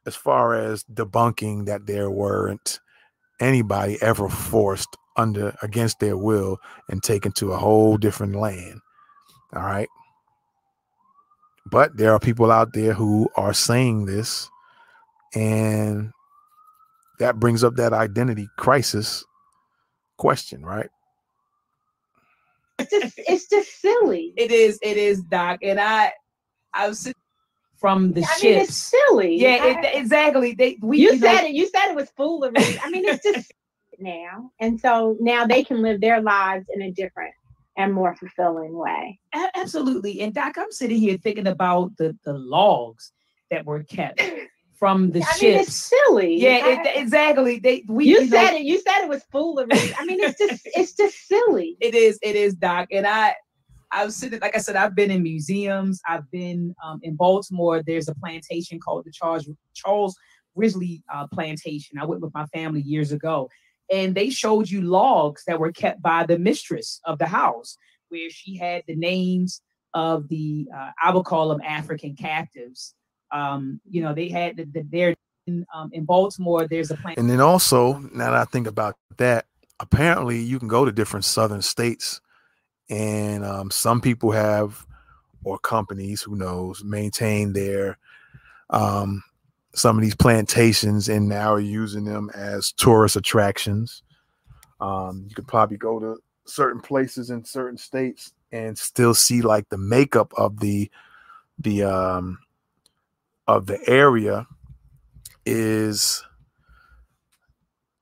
as far as debunking that there weren't anybody ever forced under against their will and taken to a whole different land. All right. But there are people out there who are saying this, and that brings up that identity crisis question, right? It's just, it's just silly. It is, it is, Doc. And I I was from the I ships. Mean, it's silly. Yeah, I, it, exactly. They we you, you said know, it. You said it was foolery. I mean, it's just now, and so now they can live their lives in a different and more fulfilling way. Absolutely. And Doc, I'm sitting here thinking about the the logs that were kept from the I ships. Mean, it's silly. Yeah, it, exactly. They we you, you said know, it. You said it was foolery. I mean, it's just it's just silly. It is. It is, Doc. And I I was sitting, like I said, I've been in museums. I've been um, in Baltimore. There's a plantation called the Charles Charles Ridgely uh, Plantation. I went with my family years ago, and they showed you logs that were kept by the mistress of the house, where she had the names of the uh, I would call them African captives. Um, you know, they had the, the there in, um, in Baltimore. There's a plant. And then also, now that I think about that, apparently you can go to different southern states and um, some people have or companies who knows maintain their um, some of these plantations and now are using them as tourist attractions. Um, you could probably go to certain places in certain states and still see like the makeup of the the um of the area is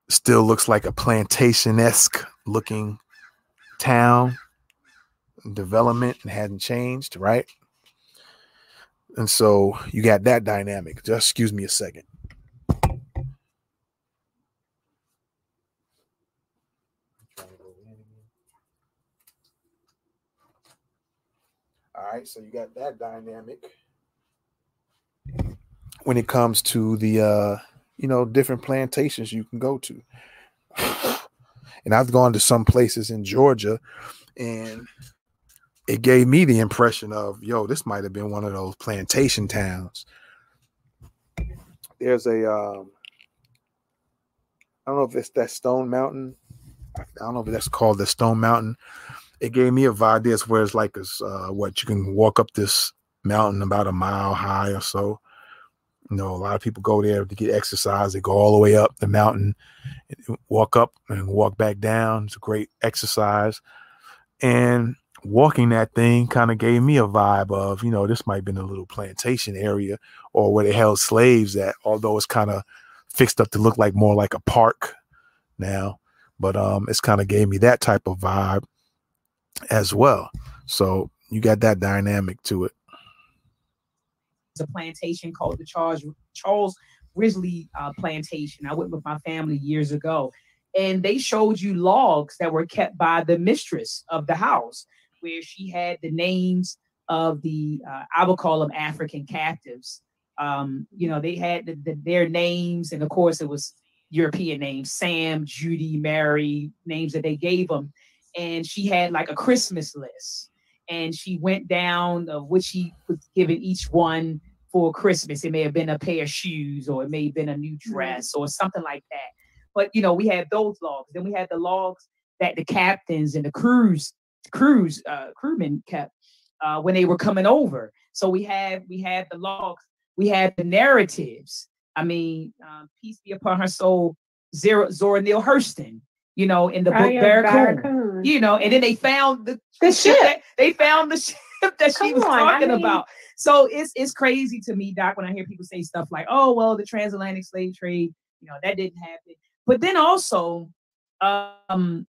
still looks like a plantation-esque looking town. Development and hadn't changed right? And so you got that dynamic. Just excuse me a second. All right so you got that dynamic when it comes to the uh you know different plantations you can go to. And i've gone to some places in georgia and it gave me the impression of yo this might have been one of those plantation towns. There's a um i don't know if it's that stone mountain. I don't know if that's called the stone mountain. It gave me a vibe. This where it's like this uh what you can walk up this mountain about a mile high or so you know, a lot of people go there to get exercise. They go all the way up the mountain, walk up and walk back down. It's a great exercise. And walking that thing kind of gave me a vibe of, you know, this might have been a little plantation area or where they held slaves at, although it's kind of fixed up to look like more like a park now. But um, it's kind of gave me that type of vibe as well. So you got that dynamic to it a plantation called the Charles Charles Ridgely uh, Plantation. I went with my family years ago, and they showed you logs that were kept by the mistress of the house, where she had the names of the uh, I would call them African captives. Um, you know, they had the, the, their names, and of course, it was European names: Sam, Judy, Mary, names that they gave them. And she had like a Christmas list, and she went down of which she was given each one for Christmas. It may have been a pair of shoes or it may have been a new mm-hmm. dress or something like that. But you know, we had those logs. Then we had the logs that the captains and the crews, crews, uh, crewmen kept uh, when they were coming over. So we had we had the logs, we had the narratives. I mean, um, peace be upon her soul, Zero Zora Neale Hurston, you know, in the book Barracoon, you know, and then they found the, the ship. They found the ship that Come she was on, talking I mean, about. So it's it's crazy to me, Doc, when I hear people say stuff like, "Oh, well, the transatlantic slave trade, you know, that didn't happen." But then also, um,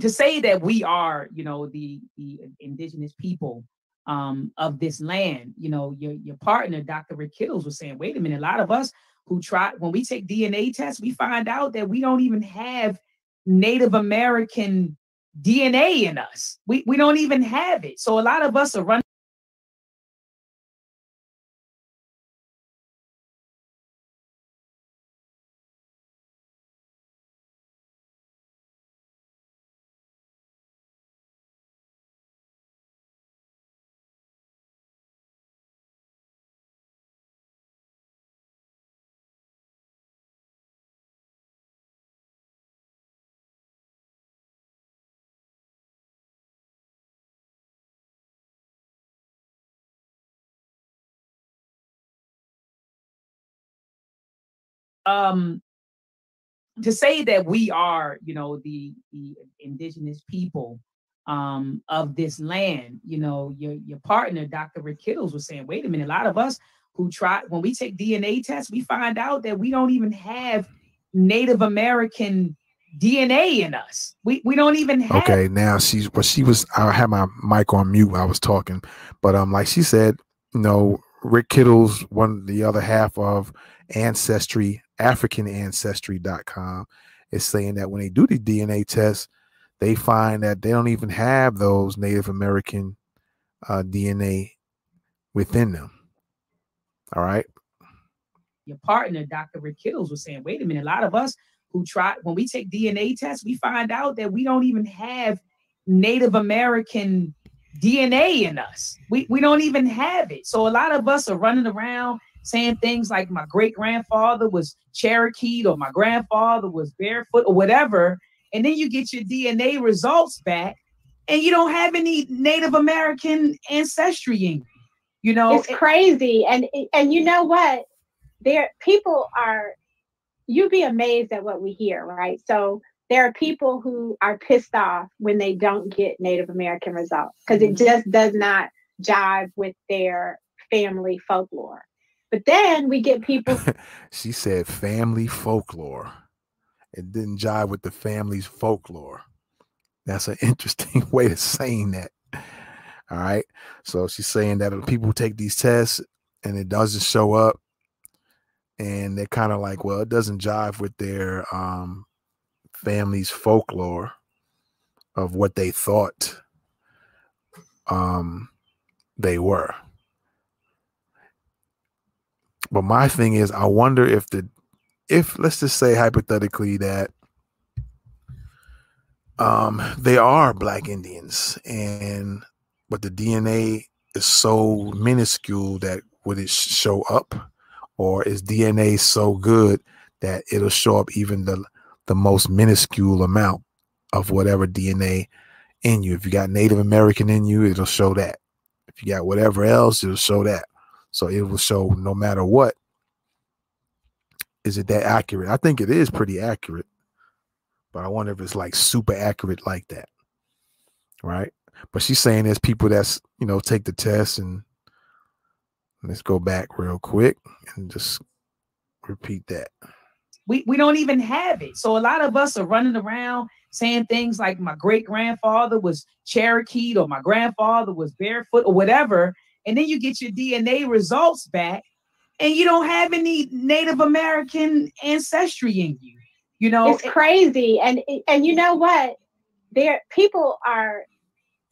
to say that we are, you know, the the indigenous people um, of this land, you know, your your partner, Dr. Rick Kittles, was saying, "Wait a minute, a lot of us who try when we take DNA tests, we find out that we don't even have Native American DNA in us. We, we don't even have it. So a lot of us are running. Um to say that we are you know the the indigenous people um of this land you know your your partner dr rick kittles was saying wait a minute a lot of us who try when we take dna tests we find out that we don't even have native american dna in us. We we don't even have okay now she's well she was i had my mic on mute i was talking but um like she said you know rick kittles one the other half of ancestry africanancestry.com is saying that when they do the DNA test, they find that they don't even have those Native American uh, DNA within them. All right. Your partner, Dr. Rick Kittles, was saying, wait a minute, a lot of us who try, when we take DNA tests, we find out that we don't even have Native American DNA in us. We, we don't even have it. So a lot of us are running around saying things like my great grandfather was Cherokee or my grandfather was Blackfoot or whatever. And then you get your DNA results back and you don't have any Native American ancestry in you. Know, it's crazy. And and you know what? there people are you'd be amazed at what we hear, right? So there are people who are pissed off when they don't get Native American results because it mm-hmm. just does not jive with their family folklore. But then we get people. she said family folklore. It didn't jive with the family's folklore. That's an interesting way of saying that. All right. So she's saying that people take these tests and it doesn't show up. And they're kind of like, well, it doesn't jive with their um, family's folklore of what they thought um, they were. But my thing is, I wonder if the, if let's just say hypothetically that um, they are black Indians, and but the DNA is so minuscule that would it show up, or is DNA so good that it'll show up even the the most minuscule amount of whatever DNA in you. If you got Native American in you, it'll show that. If you got whatever else, it'll show that. So it will show no matter what. Is it that accurate? I think it is pretty accurate, but I wonder if it's like super accurate like that. Right. But she's saying there's people that's, you know, take the test and let's go back real quick and just repeat that we, we don't even have it. So a lot of us are running around saying things like my great grandfather was Cherokee or my grandfather was Blackfoot or whatever. And then you get your DNA results back and you don't have any Native American ancestry in you. You know, it's crazy. And and you know what? There people are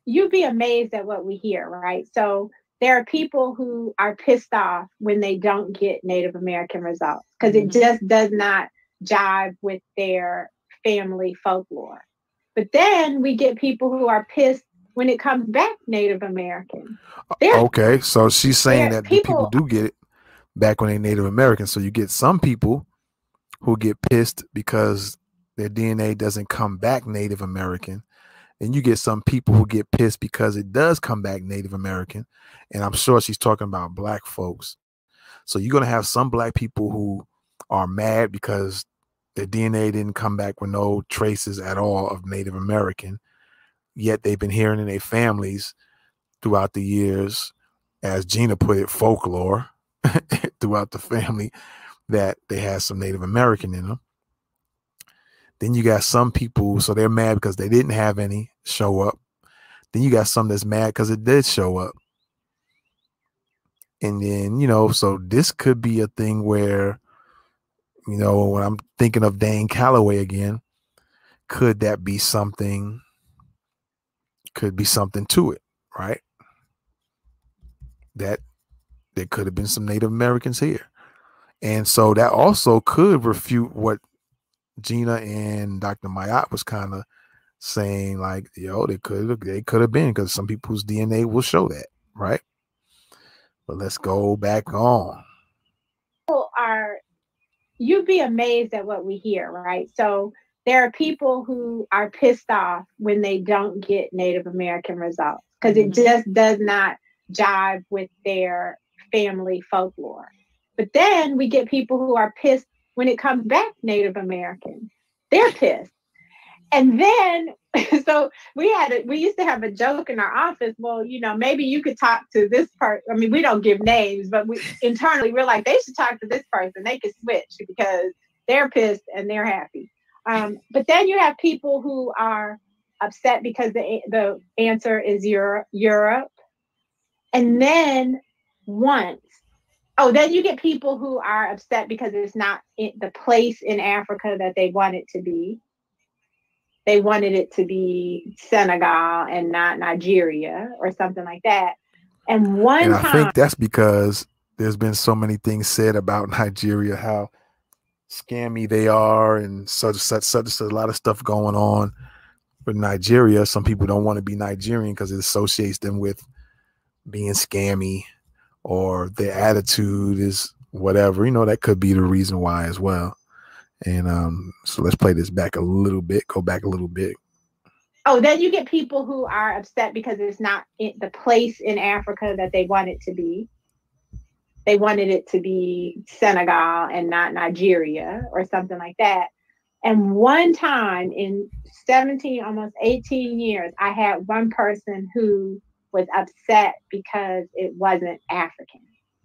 you'd be amazed at what we hear, right? So there are people who are pissed off when they don't get Native American results because it mm-hmm. just does not jive with their family folklore. But then we get people who are pissed when it comes back Native American. They're, okay, so she's saying that people, people do get it back when they're Native American. So you get some people who get pissed because their DNA doesn't come back Native American. And you get some people who get pissed because it does come back Native American. And I'm sure she's talking about black folks. So you're going to have some black people who are mad because their DNA didn't come back with no traces at all of Native American. Yet they've been hearing in their families throughout the years, as Gina put it, folklore throughout the family that they had some Native American in them. Then you got some people, so they're mad because they didn't have any show up. Then you got some that's mad because it did show up. And then, you know, so this could be a thing where, you know, when I'm thinking of Dane Calloway again, could that be something? Could be something to it, right? That there could have been some Native Americans here. And so that also could refute what Gina and Dr. Mayat was kind of saying like, yo, they could they could have been because some people's DNA will show that, right? But let's go back on. People are you'd be amazed at what we hear, right? So there are people who are pissed off when they don't get Native American results because it mm-hmm. just does not jive with their family folklore. But then we get people who are pissed when it comes back Native American. They're pissed. And then, so we had a, we used to have a joke in our office. Well, you know, maybe you could talk to this person. I mean, we don't give names, but we internally we're like, they should talk to this person. They could switch because they're pissed and they're happy. Um, but then you have people who are upset because the the answer is Europe, Europe, and then once Oh, then you get people who are upset because it's not the place in Africa that they want it to be. They wanted it to be Senegal and not Nigeria or something like that. And one and I time, think that's because there's been so many things said about Nigeria, how scammy they are, and such such such, a lot of stuff going on with Nigeria. Some people don't want to be Nigerian because it associates them with being scammy or their attitude is whatever. You know, that could be the reason why as well. And um, so let's play this back a little bit, go back a little bit. Oh, then you get people who are upset because it's not the place in Africa that they want it to be. They wanted it to be Senegal and not Nigeria or something like that. And one time in 17, almost 18 years, I had one person who was upset because it wasn't African.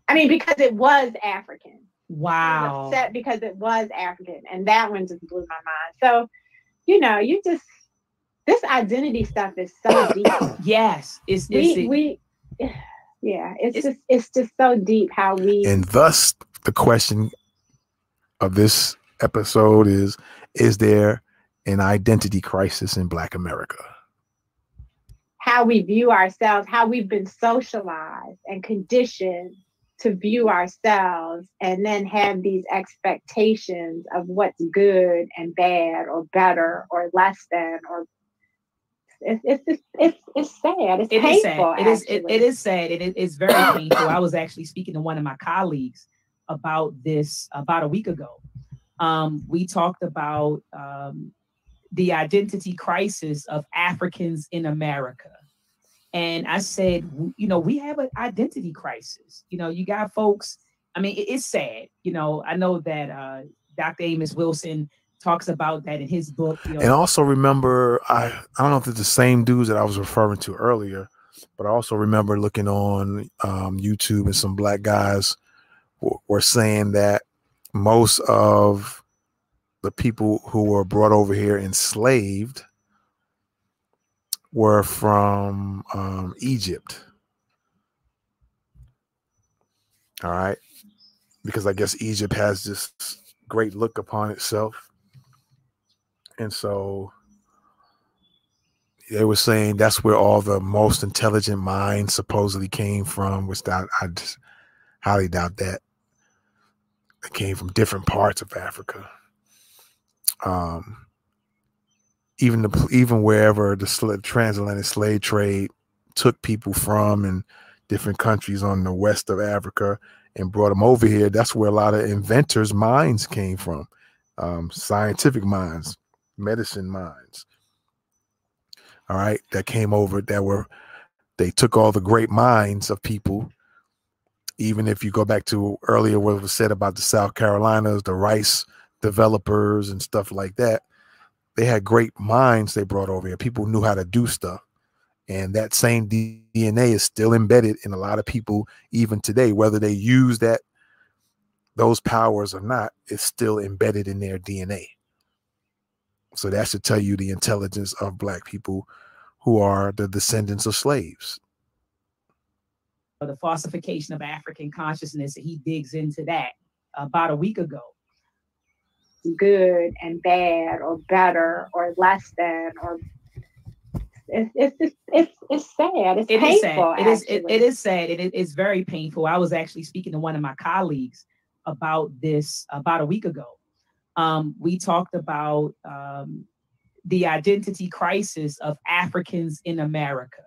I mean, because it was African. Wow. upset because it was African. And that one just blew my mind. So, you know, you just, this identity stuff is so deep. yes. It's, it's we, we, yeah, it's, it's just, it's just so deep how we. And thus, the question of this episode is Is there an identity crisis in Black America? How we view ourselves, how we've been socialized and conditioned to view ourselves and then have these expectations of what's good and bad or better or less than or it's it's it's, it's, it's sad. It's it painful. Is sad. It is it, it is sad. It is very painful. I was actually speaking to one of my colleagues about this about a week ago. Um, we talked about um, the identity crisis of Africans in America and I said, you know, we have an identity crisis. You know, you got folks, I mean, it's sad. You know, I know that uh, Dr. Amos Wilson talks about that in his book. You know. And also remember, I, I don't know if it's the same dudes that I was referring to earlier, but I also remember looking on um, YouTube and some black guys w- were saying that most of the people who were brought over here enslaved were from um, Egypt. All right. Because I guess Egypt has this great look upon itself. And so they were saying that's where all the most intelligent minds supposedly came from, which I, I just highly doubt that. It came from different parts of Africa. Um, even the even wherever the transatlantic slave trade took people from and different countries on the west of Africa and brought them over here. That's where a lot of inventors' minds came from, um, scientific minds, medicine minds. All right, that came over. That were they took all the great minds of people. Even if you go back to earlier what was said about the South Carolinas, the rice developers and stuff like that they had great minds they brought over here. People knew how to do stuff. And that same DNA is still embedded in a lot of people even today, whether they use that those powers or not, it's still embedded in their DNA. So that should tell you the intelligence of black people who are the descendants of slaves. The falsification of African consciousness, he digs into that about a week ago good and bad or better or less than or it's it's it's it's sad. It's it painful. Is sad. It is it, it is sad. It is very painful. I was actually speaking to one of my colleagues about this about a week ago. Um, we talked about um, the identity crisis of Africans in America.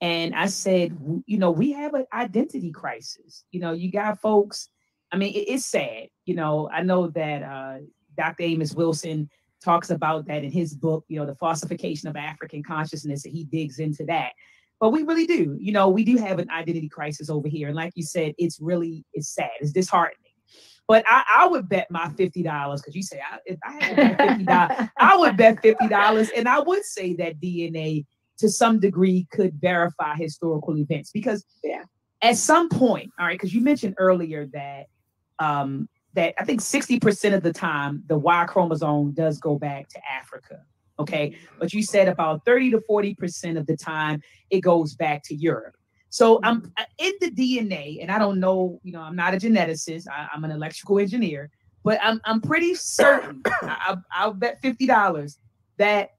And I said, you know, we have an identity crisis. You know, you got folks I mean, it, it's sad. You know, I know that uh, Dr. Amos Wilson talks about that in his book, you know, the falsification of African consciousness, and he digs into that. But we really do, you know, we do have an identity crisis over here. And like you said, it's really, it's sad, it's disheartening. But I, I would bet my fifty dollars because you say I, if I had bet fifty dollars, I would bet fifty dollars, and I would say that DNA to some degree could verify historical events because yeah. at some point, all right, because you mentioned earlier that um, that I think 60% of the time the Y chromosome does go back to Africa. Okay. But you said about 30 to 40% of the time it goes back to Europe. So I'm uh, in the DNA, and I don't know, you know, I'm not a geneticist, I, am an electrical engineer, but I'm, I'm pretty certain, I, I'll bet $50 that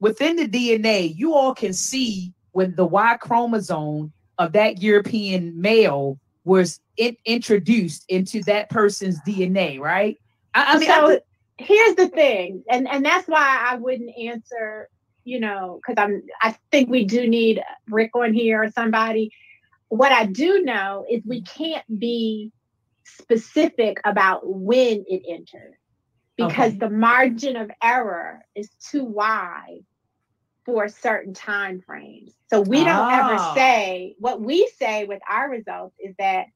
within the DNA, you all can see when the Y chromosome of that European male was it introduced into that person's DNA, right? I, I mean, so I, here's the thing, and and that's why I wouldn't answer, you know, because I'm I think we do need Rick on here or somebody. What I do know is we can't be specific about when it entered because okay. the margin of error is too wide for certain time frames. So we don't oh. ever ah. say what we say with our results is that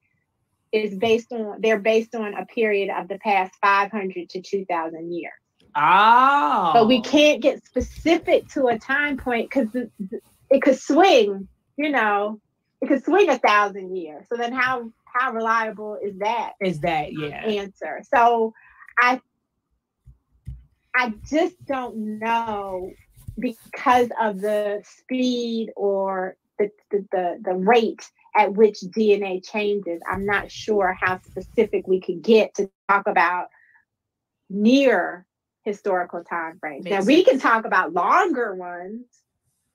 is based on they're based on a period of the past 500 to 2000 years. Oh. But we can't get specific to a time point because it could swing, you know, it could swing a thousand years. So then how how reliable is that? Is that um, yeah answer? So I I just don't know because of the speed or the, the, the, the rate at which DNA changes. I'm not sure how specific we could get to talk about near historical time frames. Now we can talk about longer ones,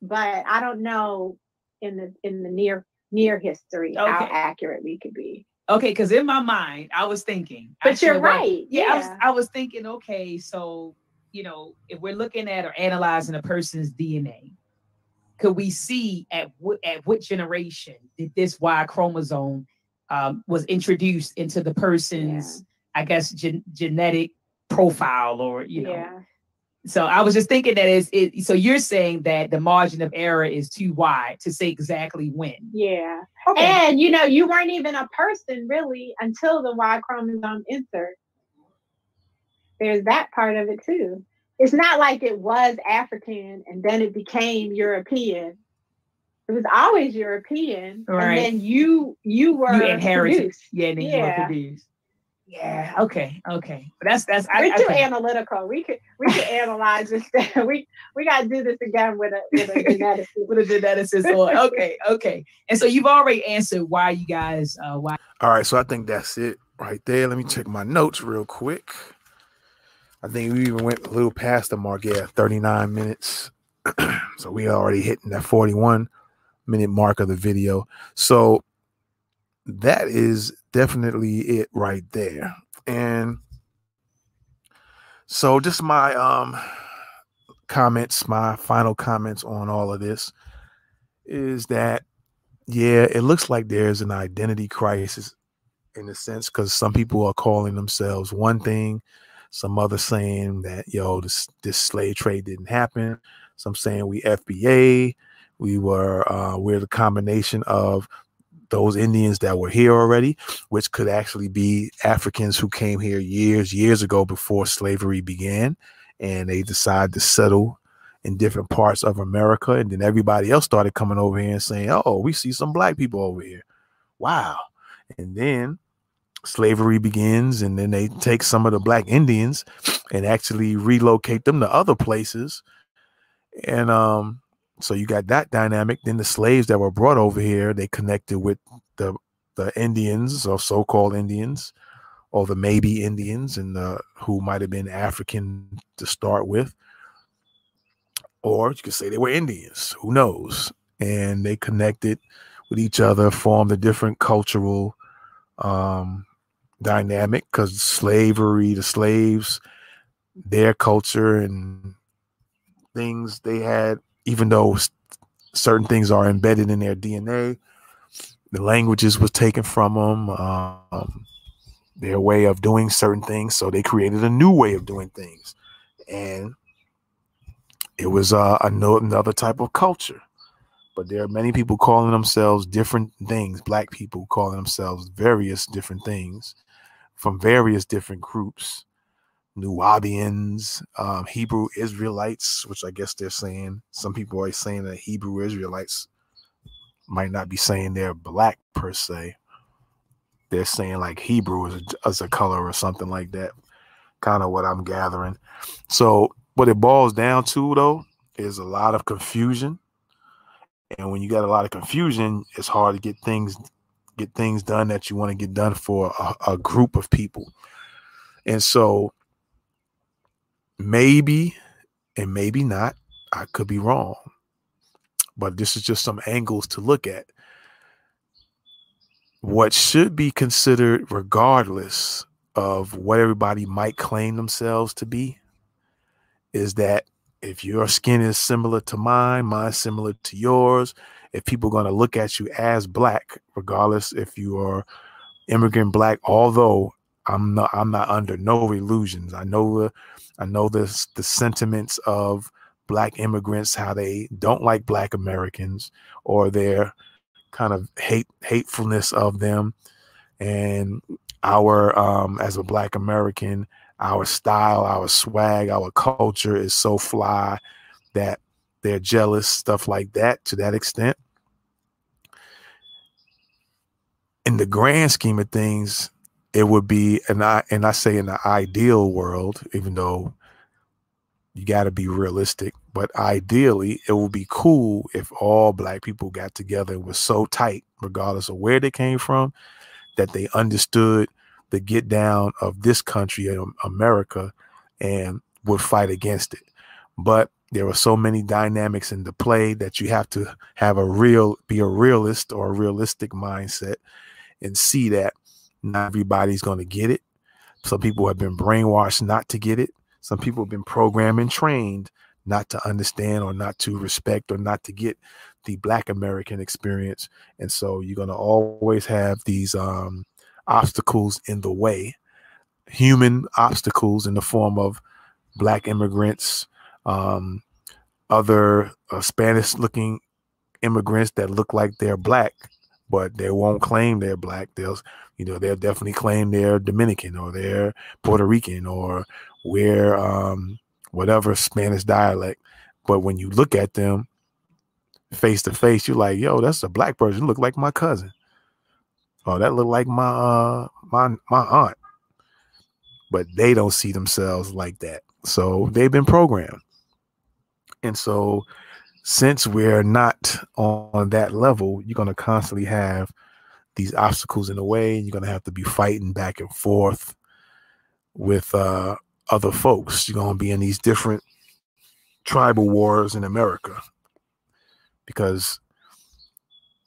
but I don't know in the in the near near history okay. how accurate we could be. Okay, because in my mind, I was thinking. But you're right. yeah, yeah. I, was, I was thinking. Okay, so you know, if we're looking at or analyzing a person's DNA, could we see at what at what generation did this Y chromosome um, was introduced into the person's, yeah. I guess, gen- genetic profile, or you know. Yeah. So I was just thinking that is it. So you're saying that the margin of error is too wide to say exactly when. Yeah. Okay. And you know, you weren't even a person really until the Y chromosome insert. There's that part of it too it's not like it was African and then it became European. It was always European, right. and then you you were you inherited, produced. yeah, then yeah. you were produced. Yeah. Okay. Okay. But that's that's. We're I, too okay. analytical. We could we could analyze this. we we got to do this again with a with a geneticist. with a geneticist. okay. Okay. And so you've already answered why you guys uh why. All right. So I think that's it right there. Let me check my notes real quick. I think we even went a little past the mark. Yeah, 39 minutes. so we already hitting that 41 minute mark of the video. So that is definitely it right there. And so just my um comments, my final comments on all of this is that yeah, it looks like there's an identity crisis in a sense because some people are calling themselves one thing some other saying that yo this this slave trade didn't happen some saying we fba we were uh, we're the combination of those indians that were here already which could actually be africans who came here years years ago before slavery began and they decide to settle in different parts of america and then everybody else started coming over here and saying oh we see some black people over here. Wow. And then slavery begins and then they take some of the black indians and actually relocate them to other places. And um so you got that dynamic. Then the slaves that were brought over here they connected with the the indians or so-called indians or the maybe indians and the who might have been african to start with. Or you could say they were indians who knows? And they connected with each other formed a different cultural um dynamic because slavery, the slaves, their culture and things they had, even though certain things are embedded in their DNA, the languages was taken from them, um, their way of doing certain things. So they created a new way of doing things. And it was uh, another type of culture. But there are many people calling themselves different things, black people calling themselves various different things from various different groups Nubians, um, Hebrew Israelites, which I guess they're saying. Some people are saying that Hebrew Israelites might not be saying they're black per se. They're saying like Hebrew as a, as a color or something like that. Kind of what I'm gathering. So, what it boils down to though is a lot of confusion. And when you got a lot of confusion, it's hard to get things get things done that you want to get done for a, a group of people. And so maybe and maybe not, I could be wrong. But this is just some angles to look at. What should be considered, regardless of what everybody might claim themselves to be, is that if your skin is similar to mine, mine similar to yours, if people are going to look at you as black, regardless if you are immigrant black, although I'm not I'm not under no illusions. I know the I know the the sentiments of black immigrants, how they don't like black Americans or their kind of hate hatefulness of them. and our um, as a Black American, our style, our swag, our culture is so fly that they're jealous, stuff like that to that extent. In the grand scheme of things, it would be and I and I say in the ideal world, even though you got to be realistic, but ideally it would be cool if all black people got together and was so tight, regardless of where they came from, that they understood the get down of this country, America, and would fight against it. But there are so many dynamics in the play that you have to have a real, be a realist or a realistic mindset and see that not everybody's going to get it. Some people have been brainwashed not to get it. Some people have been programmed and trained not to understand or not to respect or not to get the black American experience. And so you're going to always have these um, obstacles in the way, human obstacles in the form of black immigrants, um, other uh, Spanish looking immigrants that look like they're black, but they won't claim they're black. They'll, you know, they'll definitely claim they're Dominican or they're Puerto Rican or we're um, whatever Spanish dialect. But when you look at them face to face, you're like, yo, that's a black person. Look like my cousin. Oh, that look like my uh my my aunt. But they don't see themselves like that. So they've been programmed. And so since we're not on that level, you're going to constantly have these obstacles in the way. And you're going to have to be fighting back and forth with uh, other folks. You're going to be in these different tribal wars in America because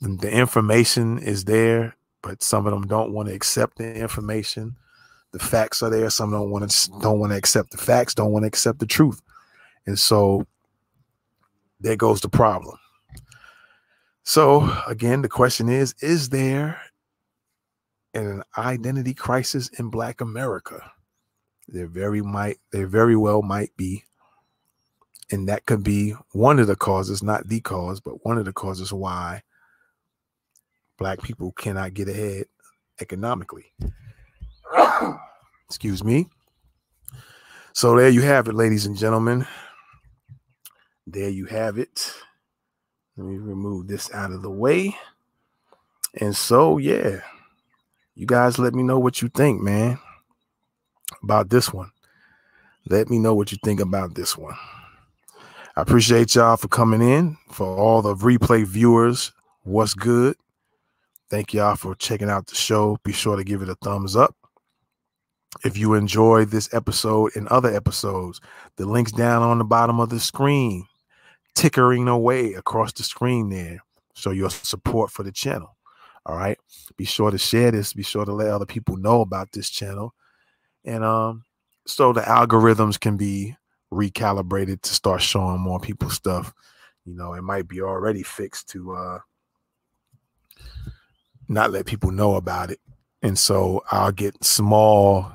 the information is there, but some of them don't want to accept the information. The facts are there. Some don't want to don't want to accept the facts. Don't want to accept the truth, and so there goes the problem. So again, the question is: Is there an identity crisis in Black America? There very might, there very well might be, and that could be one of the causes, not the cause, but one of the causes why Black people cannot get ahead economically. Excuse me. So there you have it, ladies and gentlemen there you have it. Let me remove this out of the way. And so, yeah, you guys let me know what you think, man, about this one. Let me know what you think about this one. I appreciate y'all for coming in. For all the replay viewers, what's good? Thank y'all for checking out the show. Be sure to give it a thumbs up. If you enjoyed this episode and other episodes, the link's down on the bottom of the screen tickering away across the screen there. Show your support for the channel. All right. Be sure to share this. Be sure to let other people know about this channel. And um, so the algorithms can be recalibrated to start showing more people stuff. You know, it might be already fixed to uh not let people know about it. And so I'll get small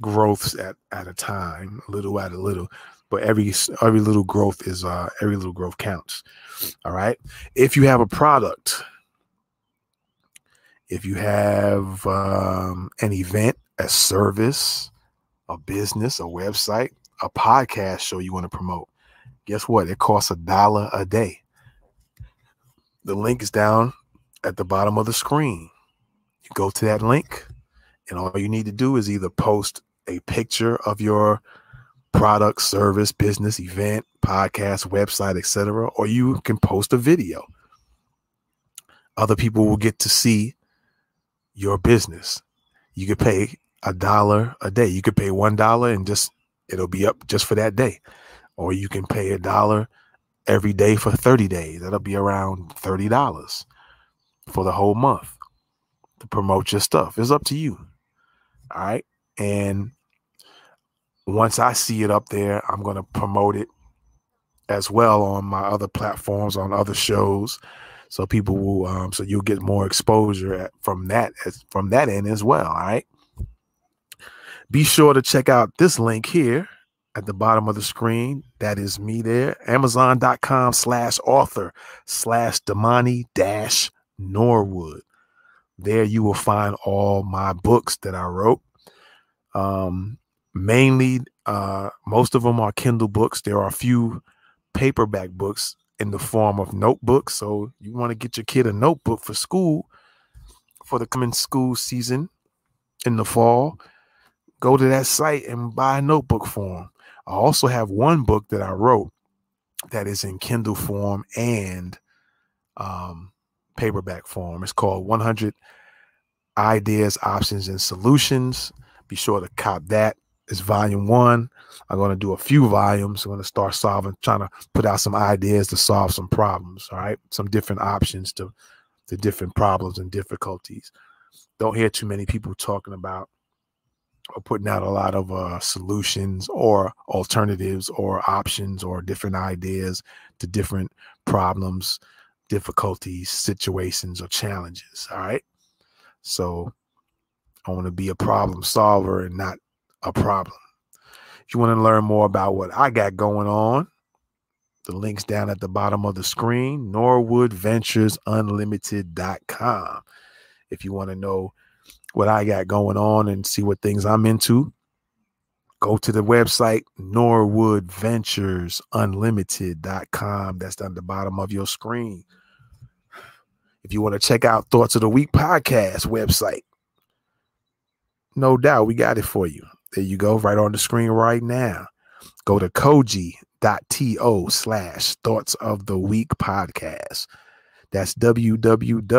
growths at, at a time, little at a little but every every little growth is uh every little growth counts all right? If you have a product if you have um, an event a service a business a website a podcast show you want to promote guess what? It costs a dollar a day. The link is down at the bottom of the screen. You go to that link and all you need to do is either post a picture of your product, service, business, event, podcast, website, etc. Or you can post a video. Other people will get to see your business. You could pay a dollar a day. You could pay one dollar and just it'll be up just for that day. Or you can pay a dollar every day for 30 days. That'll be around $30 for the whole month to promote your stuff. It's up to you. All right. And once I see it up there, I'm going to promote it as well on my other platforms, on other shows. So people will, um, so you'll get more exposure at, from that as from that end as well. All right. Be sure to check out this link here at the bottom of the screen. That is me there. Amazon.com slash author slash Damani dash Norwood. There you will find all my books that I wrote. Um, mainly, uh, most of them are Kindle books. There are a few paperback books in the form of notebooks. So you want to get your kid a notebook for school for the coming school season in the fall. Go to that site and buy a notebook for. I also have one book that I wrote that is in Kindle form and um, paperback form. It's called 100 Ideas, Options, and Solutions. Be sure to cop that. It's volume one. I'm going to do a few volumes. I'm going to start solving, trying to put out some ideas to solve some problems. All right. Some different options to the different problems and difficulties. Don't hear too many people talking about or putting out a lot of uh, solutions or alternatives or options or different ideas to different problems, difficulties, situations, or challenges. All right. So I want to be a problem solver and not a problem. If you want to learn more about what I got going on, the link's down at the bottom of the screen, norwoodventuresunlimited.com. If you want to know what I got going on and see what things I'm into, go to the website norwoodventuresunlimited.com. That's down the bottom of your screen. If you want to check out Thoughts of the Week podcast website, no doubt we got it for you. There you go, right on the screen right now. Go to koji.to slash thoughts of the week podcast. That's www.koji.to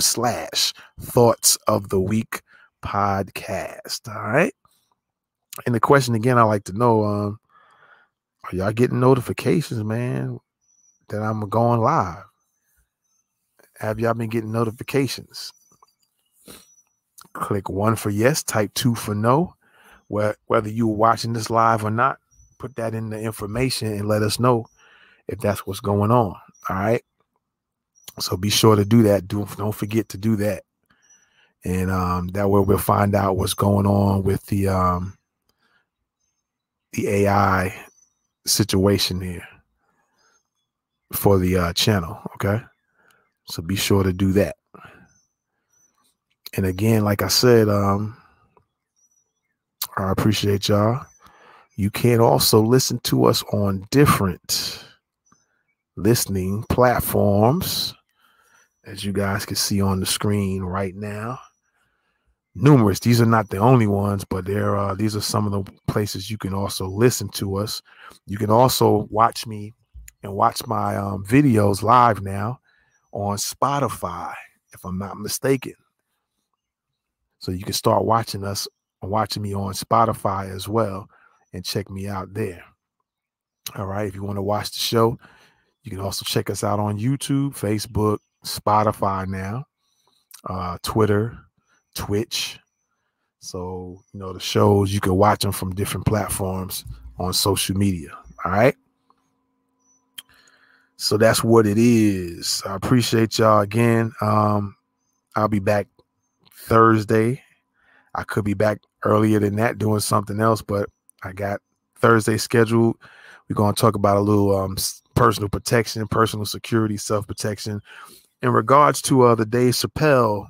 slash thoughts of the week podcast. All right. And the question again, I like to know, um, are y'all getting notifications, man, that I'm going live? Have y'all been getting notifications? Click one for yes, type two for no. Where, whether you were watching this live or not, put that in the information and let us know if that's what's going on. All right. So be sure to do that. Do, don't forget to do that. And um, that way we'll find out what's going on with the um, the AI situation here for the uh, channel. Okay. So be sure to do that. And again, like I said, um, I appreciate y'all. You can also listen to us on different listening platforms, as you guys can see on the screen right now. Numerous. These are not the only ones, but there are. These are some of the places you can also listen to us. You can also watch me and watch my um, videos live now on Spotify, if I'm not mistaken. So you can start watching us, watching me on Spotify as well, and check me out there. All right. If you want to watch the show, you can also check us out on YouTube, Facebook, Spotify now, uh, Twitter, Twitch. So, you know, the shows, you can watch them from different platforms on social media. All right. So that's what it is. I appreciate y'all again. Um, I'll be back Thursday. I could be back earlier than that doing something else, but I got Thursday scheduled. We're going to talk about a little um, personal protection, personal security, self protection in regards to uh, the Dave Chappelle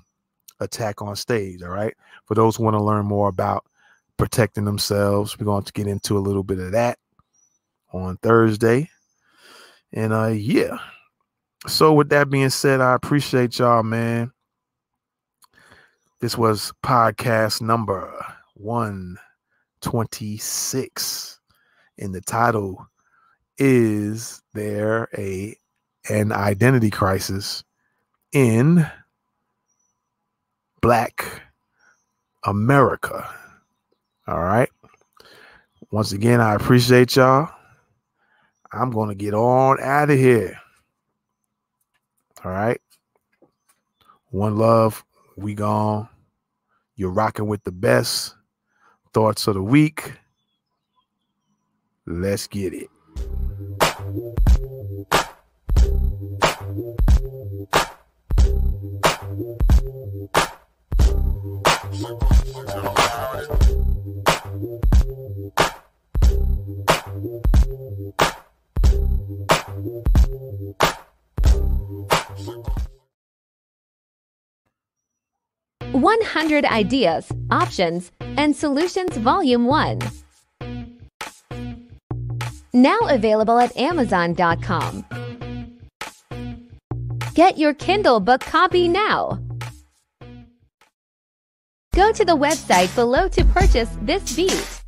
attack on stage. All right. For those who want to learn more about protecting themselves, we're going to get into a little bit of that on Thursday. And uh yeah. So with that being said, I appreciate y'all, man. This was podcast number 126. And the title is there a an identity crisis in black America. All right. Once again, I appreciate y'all. I'm going to get on out of here. All right. One love. We gone. You're rocking with the best thoughts of the week. Let's get it. One Hundred Ideas, Options, and Solutions Volume 1. Now available at Amazon.com. Get your Kindle book copy now. Go to the website below to purchase this beat.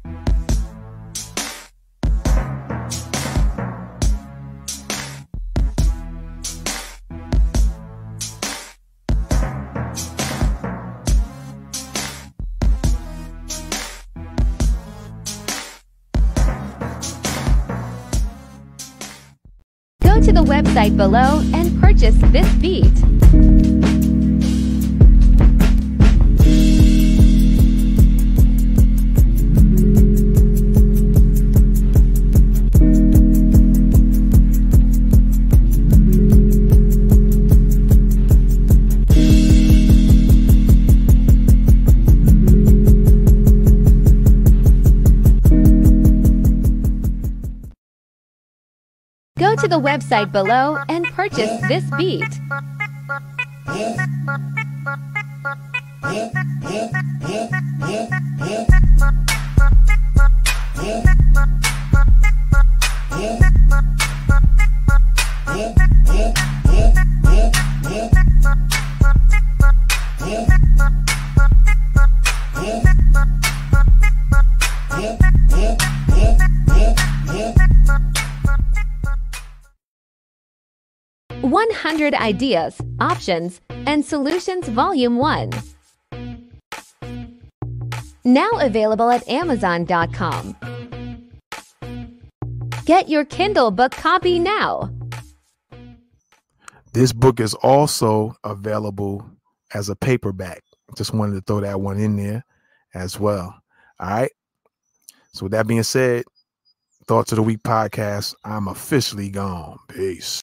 Website below and purchase this beat. The website below and purchase this beat. One Hundred Ideas, Options, and Solutions Volume 1. Now available at Amazon.com. Get your Kindle book copy now. This book is also available as a paperback. Just wanted to throw that one in there as well. All right. So, with that being said, Thoughts of the Week podcast, I'm officially gone. Peace.